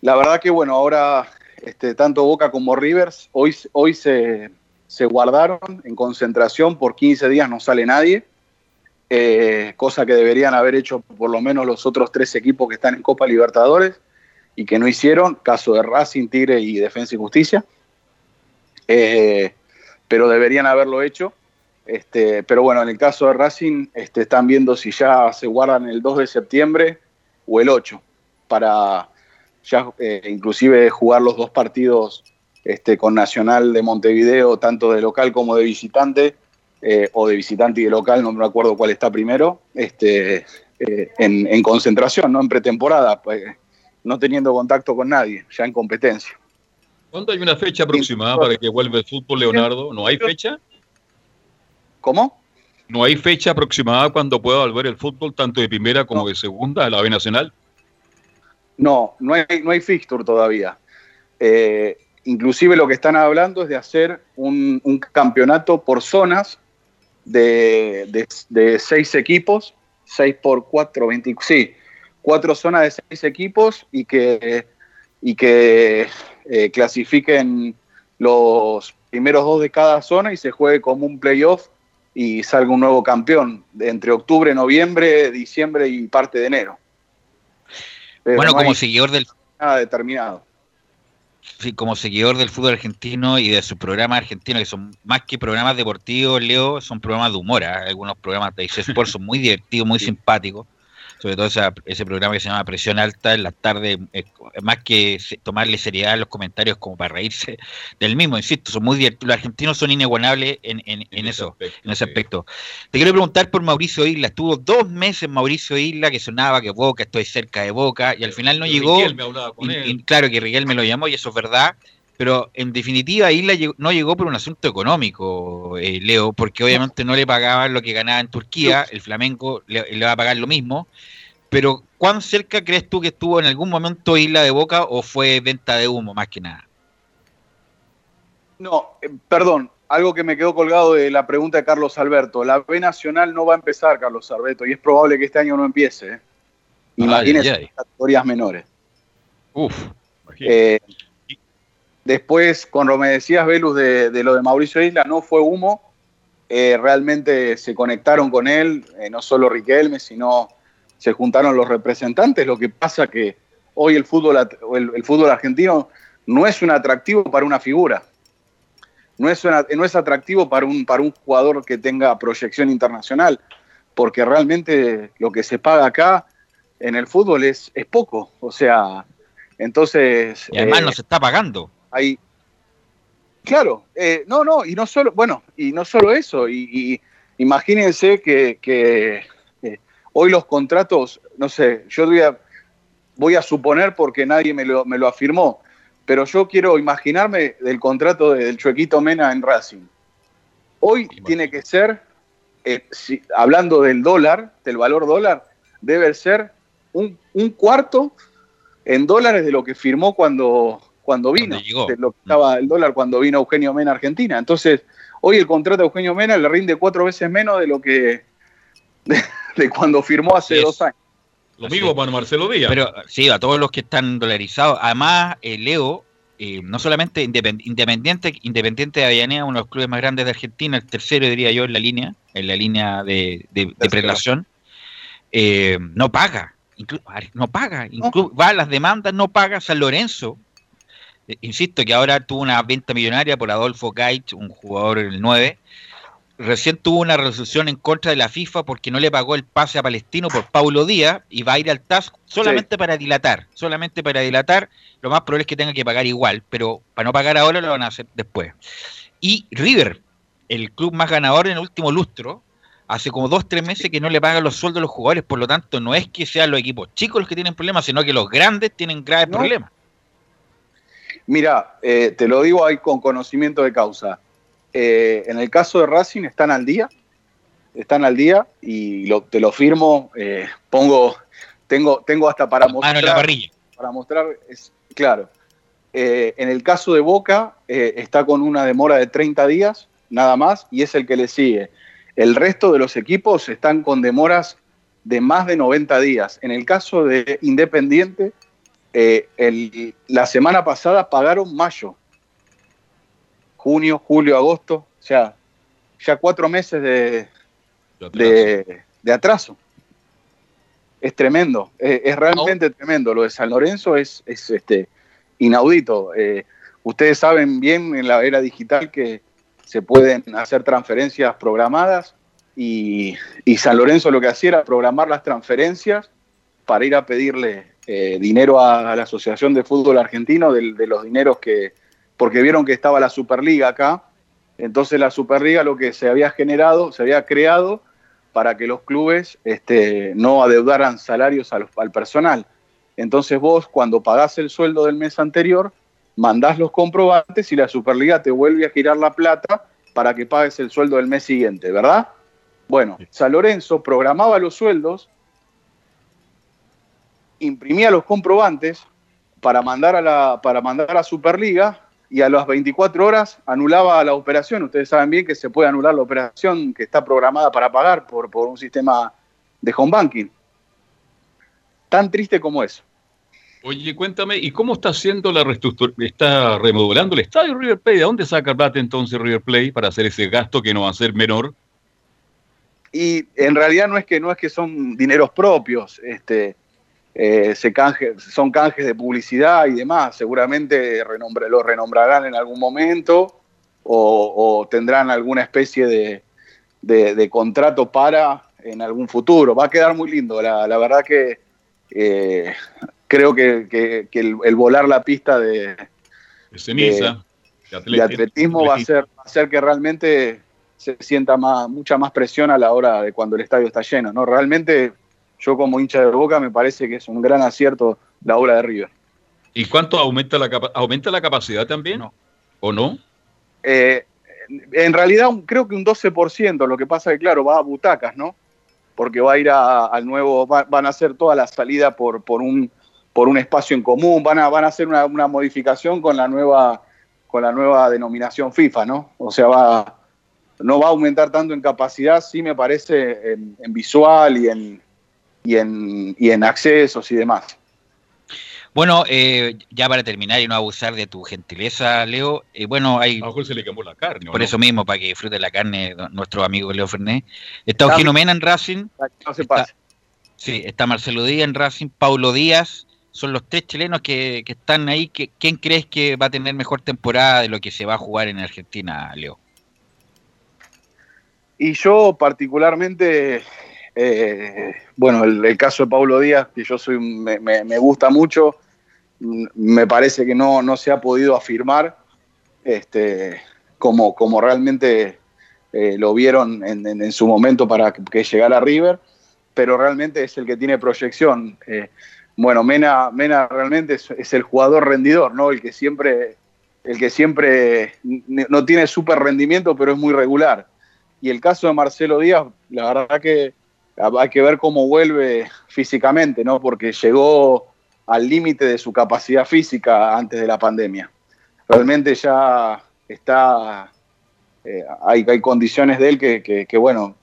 Speaker 4: La verdad que, bueno, ahora este, tanto Boca como Rivers hoy, hoy se, se guardaron en concentración, por 15 días no sale nadie, eh, cosa que deberían haber hecho por lo menos los otros tres equipos que están en Copa Libertadores y que no hicieron, caso de Racing, Tigre y Defensa y Justicia, Eh, pero deberían haberlo hecho. Este, pero bueno, en el caso de Racing este, están viendo si ya se guardan el 2 de septiembre o el 8 para ya eh, inclusive jugar los dos partidos este, con Nacional de Montevideo, tanto de local como de visitante, eh, o de visitante y de local, no me acuerdo cuál está primero, este, eh, en, en concentración, no en pretemporada, pues, no teniendo contacto con nadie, ya en competencia.
Speaker 2: ¿Cuándo hay una fecha aproximada para que vuelva el fútbol, Leonardo? ¿No hay fecha?
Speaker 4: ¿Cómo?
Speaker 2: ¿No hay fecha aproximada cuando pueda volver el fútbol, tanto de primera como de segunda, a la B Nacional?
Speaker 4: No, no hay, no hay fixture todavía. Eh, inclusive lo que están hablando es de hacer un, un campeonato por zonas de, de- de seis equipos, seis por cuatro, 20, sí, cuatro zonas de seis equipos y que, y que eh, clasifiquen los primeros dos de cada zona y se juegue como un playoff y salga un nuevo campeón entre octubre, noviembre, diciembre y parte de enero. Pero
Speaker 3: bueno,
Speaker 4: no
Speaker 3: como seguidor del
Speaker 4: nada determinado.
Speaker 3: sí, como seguidor del fútbol argentino y de sus programas argentinos, que son más que programas deportivos, Leo, son programas de humor. ¿ah? Algunos programas de Ice Sport son muy divertidos, muy simpáticos. Sobre todo esa- ese programa que se llama Presión Alta en la tarde, eh, más que tomarle seriedad a los comentarios como para reírse del mismo, insisto, son muy. Los argentinos son inigualables en, en- en eso, en ese aspecto. Te quiero preguntar por Mauricio Isla. Estuvo dos meses Mauricio Isla, que sonaba que Boca, estoy cerca de Boca, y al final no llegó.
Speaker 2: Riquelme hablaba con
Speaker 3: Y-
Speaker 2: él.
Speaker 3: y claro que Riquelme lo llamó y eso es verdad, pero en definitiva Isla no llegó por un asunto económico, eh, Leo, porque obviamente no le pagaban lo que ganaba en Turquía, el Flamengo le, le va a pagar lo mismo, pero ¿cuán cerca crees tú que estuvo en algún momento Isla de Boca o fue venta de humo más que nada?
Speaker 4: No, eh, perdón, algo que me quedó colgado de la pregunta de Carlos Alberto. La B Nacional no va a empezar, Carlos Alberto, y es probable que este año no empiece. ¿eh? Imagínense
Speaker 3: Ay, ay, ay.
Speaker 4: las categorías menores.
Speaker 2: Uf.
Speaker 4: Eh, después, cuando me decías, Velus, de, de lo de Mauricio Isla, no fue humo. Eh, realmente se conectaron con él, eh, no solo Riquelme, sino se juntaron los representantes. Lo que pasa que hoy el fútbol, el, el fútbol argentino no es un atractivo para una figura. No es, una- no es atractivo para un, para un jugador que tenga proyección internacional, porque realmente lo que se paga acá en el fútbol es, es poco. O sea, entonces...
Speaker 3: Y además
Speaker 4: eh,
Speaker 3: no se está pagando.
Speaker 4: Hay claro eh, no no y no solo bueno y no solo eso y, y imagínense que, que, eh, hoy los contratos no sé yo voy a voy a suponer porque nadie me lo, me lo afirmó, pero yo quiero imaginarme del contrato de- del Chuequito Mena en Racing. Hoy tiene que ser, eh, si- hablando del dólar, del valor dólar, debe ser un, un cuarto en dólares de lo que firmó cuando, cuando vino,
Speaker 3: Cuando llegó.
Speaker 4: de lo que estaba el dólar cuando vino Eugenio Mena a Argentina. Entonces, hoy el contrato de Eugenio Mena le rinde cuatro veces menos de lo que de, de cuando firmó hace dos años.
Speaker 2: Lo
Speaker 3: Así
Speaker 2: mismo para Marcelo Díaz.
Speaker 3: Pero sí, a todos los que están dolarizados. Además, eh, Leo, eh, no solamente independ- Independiente, Independiente de Avellaneda, uno de los clubes más grandes de Argentina, el tercero diría yo en la línea, en la línea de, de- prelación, eh, no paga, inclu- no paga, inclu- va a las demandas, no paga San Lorenzo. Eh, insisto que ahora tuvo una venta millonaria por Adolfo Gaich, un jugador el 9. Recién tuvo una resolución en contra de la FIFA porque no le pagó el pase a Palestino por Paulo Díaz y va a ir al TAS solamente para dilatar, solamente para dilatar. Lo más probable es que tenga que pagar igual, pero para no pagar ahora lo van a hacer después. Y River, el club más ganador en el último lustro, hace como dos, tres meses que no le pagan los sueldos a los jugadores, por lo tanto no es que sean los equipos chicos los que tienen problemas, sino que los grandes tienen graves
Speaker 4: No.
Speaker 3: problemas.
Speaker 4: Mira, eh, te lo digo ahí con conocimiento de causa. Eh, en el caso de Racing están al día, están al día y lo- te lo firmo. eh, pongo, tengo, tengo hasta para
Speaker 3: Mano en la
Speaker 4: mostrar,
Speaker 3: parrilla.
Speaker 4: para mostrar, es claro. En el caso de Boca está con una demora de 30 días, nada más, y es el que le sigue. El resto de los equipos están con demoras de más de 90 días. En el caso de Independiente, eh, el- la semana pasada pagaron mayo, junio, julio, agosto, o sea, ya cuatro meses de, de, de atraso. Es tremendo, es realmente tremendo. Lo de San Lorenzo es, es, este, inaudito. Eh, ustedes saben bien en la era digital que se pueden hacer transferencias programadas y, y San Lorenzo lo que hacía era programar las transferencias para ir a pedirle eh, dinero a, a la Asociación de Fútbol Argentino del- de, los dineros que, porque vieron que estaba la Superliga acá, entonces la Superliga lo que se había generado, se había creado para que los clubes este, no adeudaran salarios a los- al personal. Entonces vos cuando pagás el sueldo del mes anterior, mandás los comprobantes y la Superliga te vuelve a girar la plata para que pagues el sueldo del mes siguiente, ¿verdad? Bueno, San Lorenzo programaba los sueldos, imprimía los comprobantes para mandar a la para mandar a Superliga y a las 24 horas anulaba la operación. Ustedes saben bien que se puede anular la operación que está programada para pagar por, por un sistema de home banking. Tan triste como eso.
Speaker 2: Oye, cuéntame, ¿y cómo está haciendo la reestructuración? ¿Está remodelando el estadio River Plate? ¿De dónde saca el plata entonces River Plate para hacer ese gasto que no va a ser menor?
Speaker 4: y en realidad no es que no es que son dineros propios, este, eh, se canje, son canjes de publicidad y demás. Seguramente renombre- lo renombrarán en algún momento o, o tendrán alguna especie de, de- de contrato para en algún futuro. Va a quedar muy lindo. La, la verdad que eh, creo que, que- que el, el volar la pista de,
Speaker 2: De ceniza, de,
Speaker 4: atletismo va a va a hacer que realmente se sienta más, mucha más presión a la hora de cuando el estadio está lleno. ¿no? Realmente, yo como hincha de Boca me parece que es un gran acierto la obra de River.
Speaker 2: ¿Y cuánto aumenta la, capa- aumenta la capacidad también?
Speaker 3: No.
Speaker 2: ¿O no?
Speaker 4: Eh, en realidad, creo que un 12%, lo que pasa que, claro, va a butacas, ¿no? Porque va a ir a- al nuevo, va- van a hacer toda la salida por, por, un, por un espacio en común, van a, van a hacer una, una modificación con la, nueva, con la nueva denominación FIFA, ¿no? O sea, va, no va a aumentar tanto en capacidad, sí me parece, en, en visual y en, y, en, y en accesos y demás.
Speaker 3: Bueno, eh, ya para terminar y no abusar de tu gentileza, Leo, eh, bueno, hay
Speaker 2: A lo mejor se le quemó la carne. ¿o
Speaker 3: por
Speaker 2: no?
Speaker 3: eso mismo, para que disfrute la carne do- nuestro amigo Leo Fernández. Está Eugenio. Mena en Racing,
Speaker 4: No se
Speaker 3: Está-
Speaker 4: pase.
Speaker 3: sí, está Marcelo Díaz en Racing, Paulo Díaz, son los tres chilenos que, que están ahí. Que, ¿Quién crees que va a tener mejor temporada de lo que se va a jugar en Argentina, Leo?
Speaker 4: Y yo particularmente, eh, bueno, el, caso de Pablo Díaz, que yo soy, me, me- gusta mucho, mm, me parece que no, no se ha podido afirmar este, como, como realmente eh, lo vieron en, su momento para que, que llegara River, pero realmente es el que tiene proyección. Eh, bueno, Mena, Mena realmente es, el jugador rendidor, ¿no? El que siempre, el que siempre no tiene súper rendimiento, pero es muy regular. Y el caso de Marcelo Díaz, la verdad que hay que ver cómo vuelve físicamente, ¿no? Porque llegó al límite de su capacidad física antes de la pandemia. Realmente ya está, eh, hay, condiciones de él que, bueno,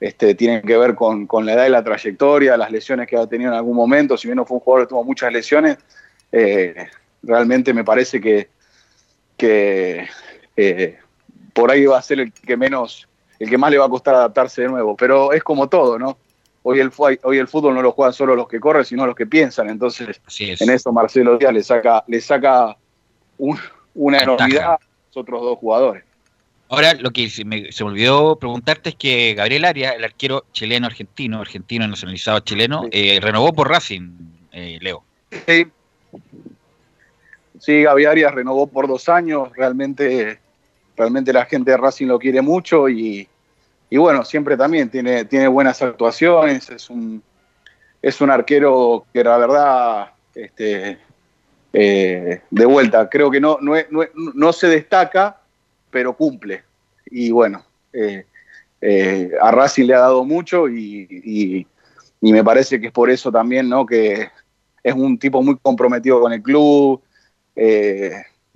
Speaker 4: este, tienen que ver con, la edad y la trayectoria, las lesiones que ha tenido en algún momento, si bien no fue un jugador que tuvo muchas lesiones, eh, realmente me parece que, que eh, por ahí va a ser el que menos, el que más le va a costar adaptarse de nuevo. Pero es como todo, ¿no? Hoy el, hoy el fútbol no lo juegan solo los que corren, sino los que piensan. Entonces,
Speaker 3: es.
Speaker 4: en eso Marcelo Díaz le saca, le saca un- una enormidad a los otros dos jugadores.
Speaker 3: Ahora, lo que se me, se me olvidó preguntarte es que Gabriel Arias, el arquero chileno-argentino, argentino nacionalizado chileno,
Speaker 4: Sí.
Speaker 3: eh, renovó por Racing, eh, Leo.
Speaker 4: Sí, sí Gaby Arias renovó por dos años, realmente, realmente la gente de Racing lo quiere mucho y, y bueno, siempre también tiene, tiene buenas actuaciones, es un, es un arquero que la verdad, este, eh, de vuelta, creo que no, no, no no se destaca, pero cumple. Y bueno, eh, eh, a Racing le ha dado mucho y, y- y me parece que es por eso también, ¿no? Que es un tipo muy comprometido con el club,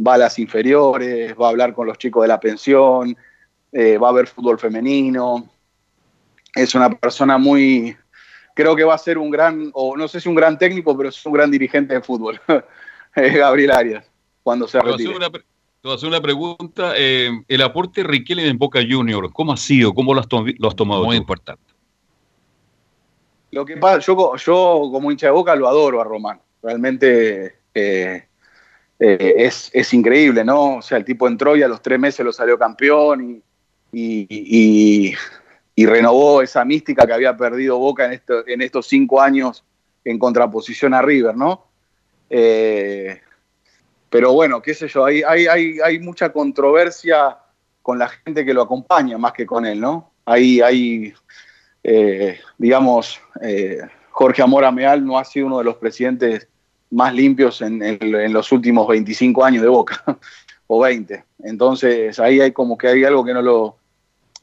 Speaker 4: va a las inferiores, va a hablar con los chicos de la pensión, eh, va a ver fútbol femenino. Es una persona muy, creo que va a ser un gran, o no sé si un gran técnico, pero es un gran dirigente de fútbol, Eh, Gabriel Arias, cuando se retire.
Speaker 2: te voy a hacer una pregunta. eh, el aporte de Riquelme en Boca Junior, ¿cómo ha sido? ¿Cómo lo has, to- lo has tomado
Speaker 3: Muy
Speaker 2: tú?
Speaker 3: importante.
Speaker 4: Lo que pasa, yo, co- yo como hincha de boca lo adoro a Román. Realmente eh, eh, es, es increíble, ¿no? O sea, el tipo entró y a los tres meses lo salió campeón y, y- renovó esa mística que había perdido Boca en, esto- en estos cinco años en contraposición a River, ¿no? Eh, pero bueno, qué sé yo, hay, mucha controversia con la gente que lo acompaña más que con él, ¿no? Hay, eh, digamos, eh, Jorge Amora Meal no ha sido uno de los presidentes más limpios en los últimos 25 años de Boca, o 20. Entonces ahí hay como que hay algo que no lo,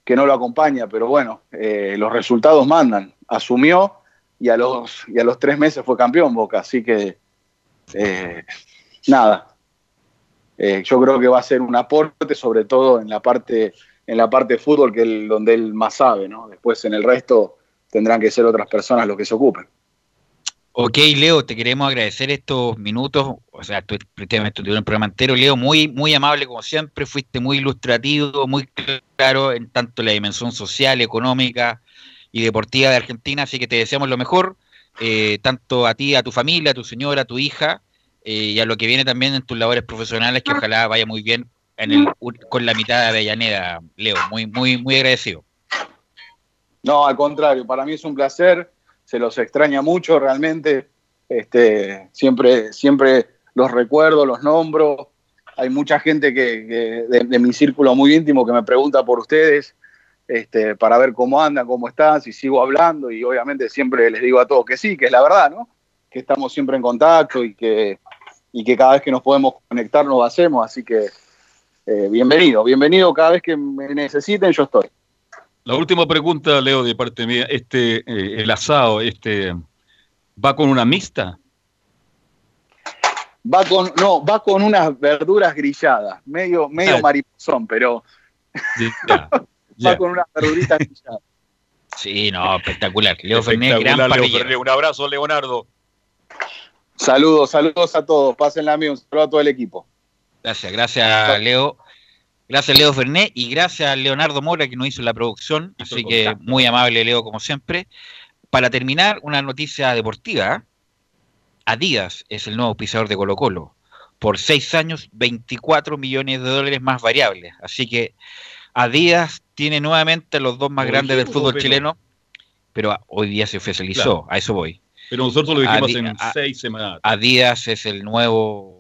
Speaker 4: que no lo acompaña, pero bueno, eh, los resultados mandan. Asumió y a, los, y a los tres meses fue campeón Boca, así que eh, nada. Eh, yo creo que va a ser un aporte, sobre todo en la parte en la parte de fútbol, que donde él más sabe, ¿no? Después en el resto tendrán que ser otras personas los que se ocupen.
Speaker 3: Ok, Leo, te queremos agradecer estos minutos. O sea, tú prácticamente tuvieron el programa entero. Leo, muy, muy amable como siempre. Fuiste muy ilustrativo, muy claro en tanto la dimensión social, económica y deportiva de Argentina. Así que te deseamos lo mejor, eh, tanto a ti, a tu familia, a tu señora, a tu hija, eh, y a lo que viene también en tus labores profesionales, que ojalá vaya muy bien en el, con la mitad de Avellaneda, Leo. Muy, muy, muy agradecido.
Speaker 4: No, al contrario, para mí es un placer, se los extraña mucho realmente, este, siempre, siempre los recuerdo, los nombro, hay mucha gente que, que de, de mi círculo muy íntimo que me pregunta por ustedes, este, para ver cómo andan, cómo están, si sigo hablando, y obviamente siempre les digo a todos que sí, que es la verdad, ¿no? Que estamos siempre en contacto y que, y que cada vez que nos podemos conectar nos hacemos, así que eh, bienvenido, bienvenido cada vez que me necesiten, yo estoy.
Speaker 2: La última pregunta, Leo, de parte mía. Este, eh, el asado, este, ¿va con una mixta?
Speaker 4: Va con, no, va con unas verduras grilladas, medio, medio
Speaker 2: Ah.
Speaker 4: mariposón, pero
Speaker 2: Ya,
Speaker 4: va
Speaker 2: ya.
Speaker 4: con unas verduritas grilladas.
Speaker 3: Sí, no, espectacular. Leo Fernández, gran
Speaker 2: Leo. Un abrazo, Leonardo.
Speaker 4: Saludos, saludos a todos, pásenla a mí, un saludo a todo el equipo.
Speaker 3: Gracias, gracias Leo. Gracias Leo Fernet y gracias a Leonardo Mora que nos hizo la producción. Así que
Speaker 2: contacto.
Speaker 3: muy amable Leo como siempre. Para terminar, una noticia deportiva. Adidas es el nuevo pisador de Colo Colo. Por seis años, 24 millones de dólares más variables. Así que Adidas tiene nuevamente los dos más
Speaker 2: Oye,
Speaker 3: grandes del
Speaker 2: pero-
Speaker 3: fútbol chileno. Pero hoy día se oficializó,
Speaker 2: Claro.
Speaker 3: a eso voy.
Speaker 2: Pero nosotros lo dijimos en seis semanas.
Speaker 3: Adidas es el nuevo...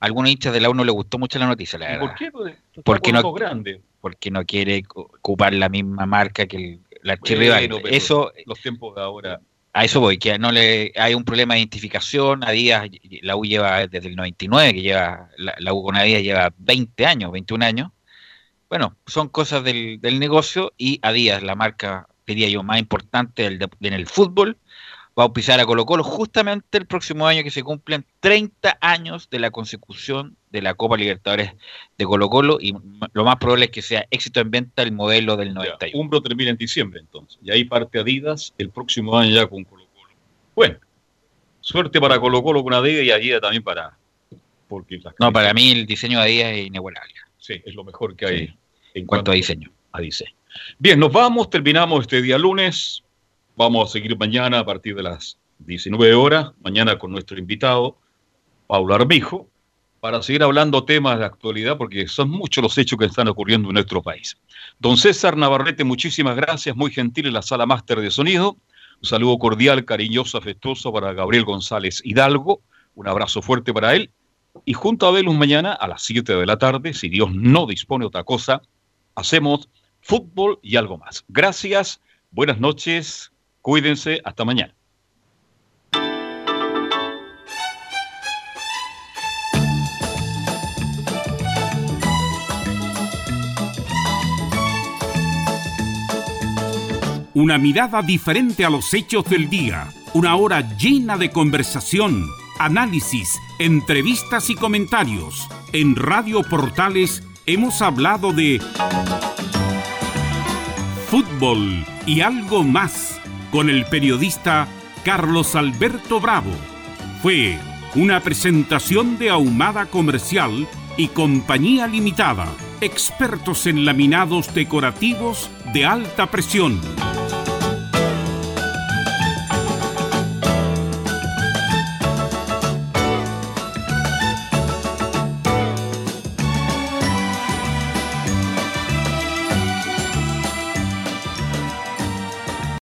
Speaker 3: A algunos hinchas de la U no les gustó mucho la noticia, la
Speaker 2: ¿Y
Speaker 3: verdad.
Speaker 2: ¿Por qué? Pues,
Speaker 3: Porque no-
Speaker 2: los grandes.
Speaker 3: porque no quiere ocupar la misma marca que el, el archirrival.
Speaker 2: Bueno,
Speaker 3: Eso,
Speaker 2: Los tiempos de ahora.
Speaker 3: A eso voy, que no le hay un problema de identificación. A Díaz, la U lleva desde el 99, que lleva, la, la U con Adidas lleva 20 años, 21 años. Bueno, son cosas del, del negocio y Adidas, la marca, diría yo, más importante en el fútbol, va a auspiciar a Colo Colo justamente el próximo año que se cumplen 30 años de la consecución de la Copa Libertadores de Colo Colo y lo más probable es que sea éxito en venta el modelo del
Speaker 2: Ya,
Speaker 3: 91.
Speaker 2: Umbro termina en diciembre entonces. Y ahí parte Adidas el próximo año ya con Colo Colo. Bueno, suerte para Colo Colo con Adidas y Adidas también para... Porque
Speaker 3: No, para mí el diseño de Adidas es inigualable
Speaker 2: Sí, es lo mejor que hay en
Speaker 3: en cuanto a diseño.
Speaker 2: a diseño. Bien, nos vamos, terminamos este día lunes. Vamos a seguir mañana a partir de las 19 horas, mañana con nuestro invitado, Paulo Armijo, para seguir hablando temas de actualidad, porque son muchos los hechos que están ocurriendo en nuestro país. Don César Navarrete, muchísimas gracias, muy gentil en la sala máster de sonido. Un saludo cordial, cariñoso, afectuoso para Gabriel González Hidalgo. Un abrazo fuerte para él. Y junto a Velus mañana a las 7 de la tarde, si Dios no dispone otra cosa, hacemos fútbol y algo más. Gracias, buenas noches, cuídense, hasta mañana.
Speaker 1: Una mirada diferente a los hechos del día. Una hora llena de conversación, análisis, entrevistas y comentarios. En Radio Portales hemos hablado de fútbol y algo más con el periodista Carlos Alberto Bravo. Fue una presentación de Ahumada Comercial y Compañía Limitada, expertos en laminados decorativos de alta presión.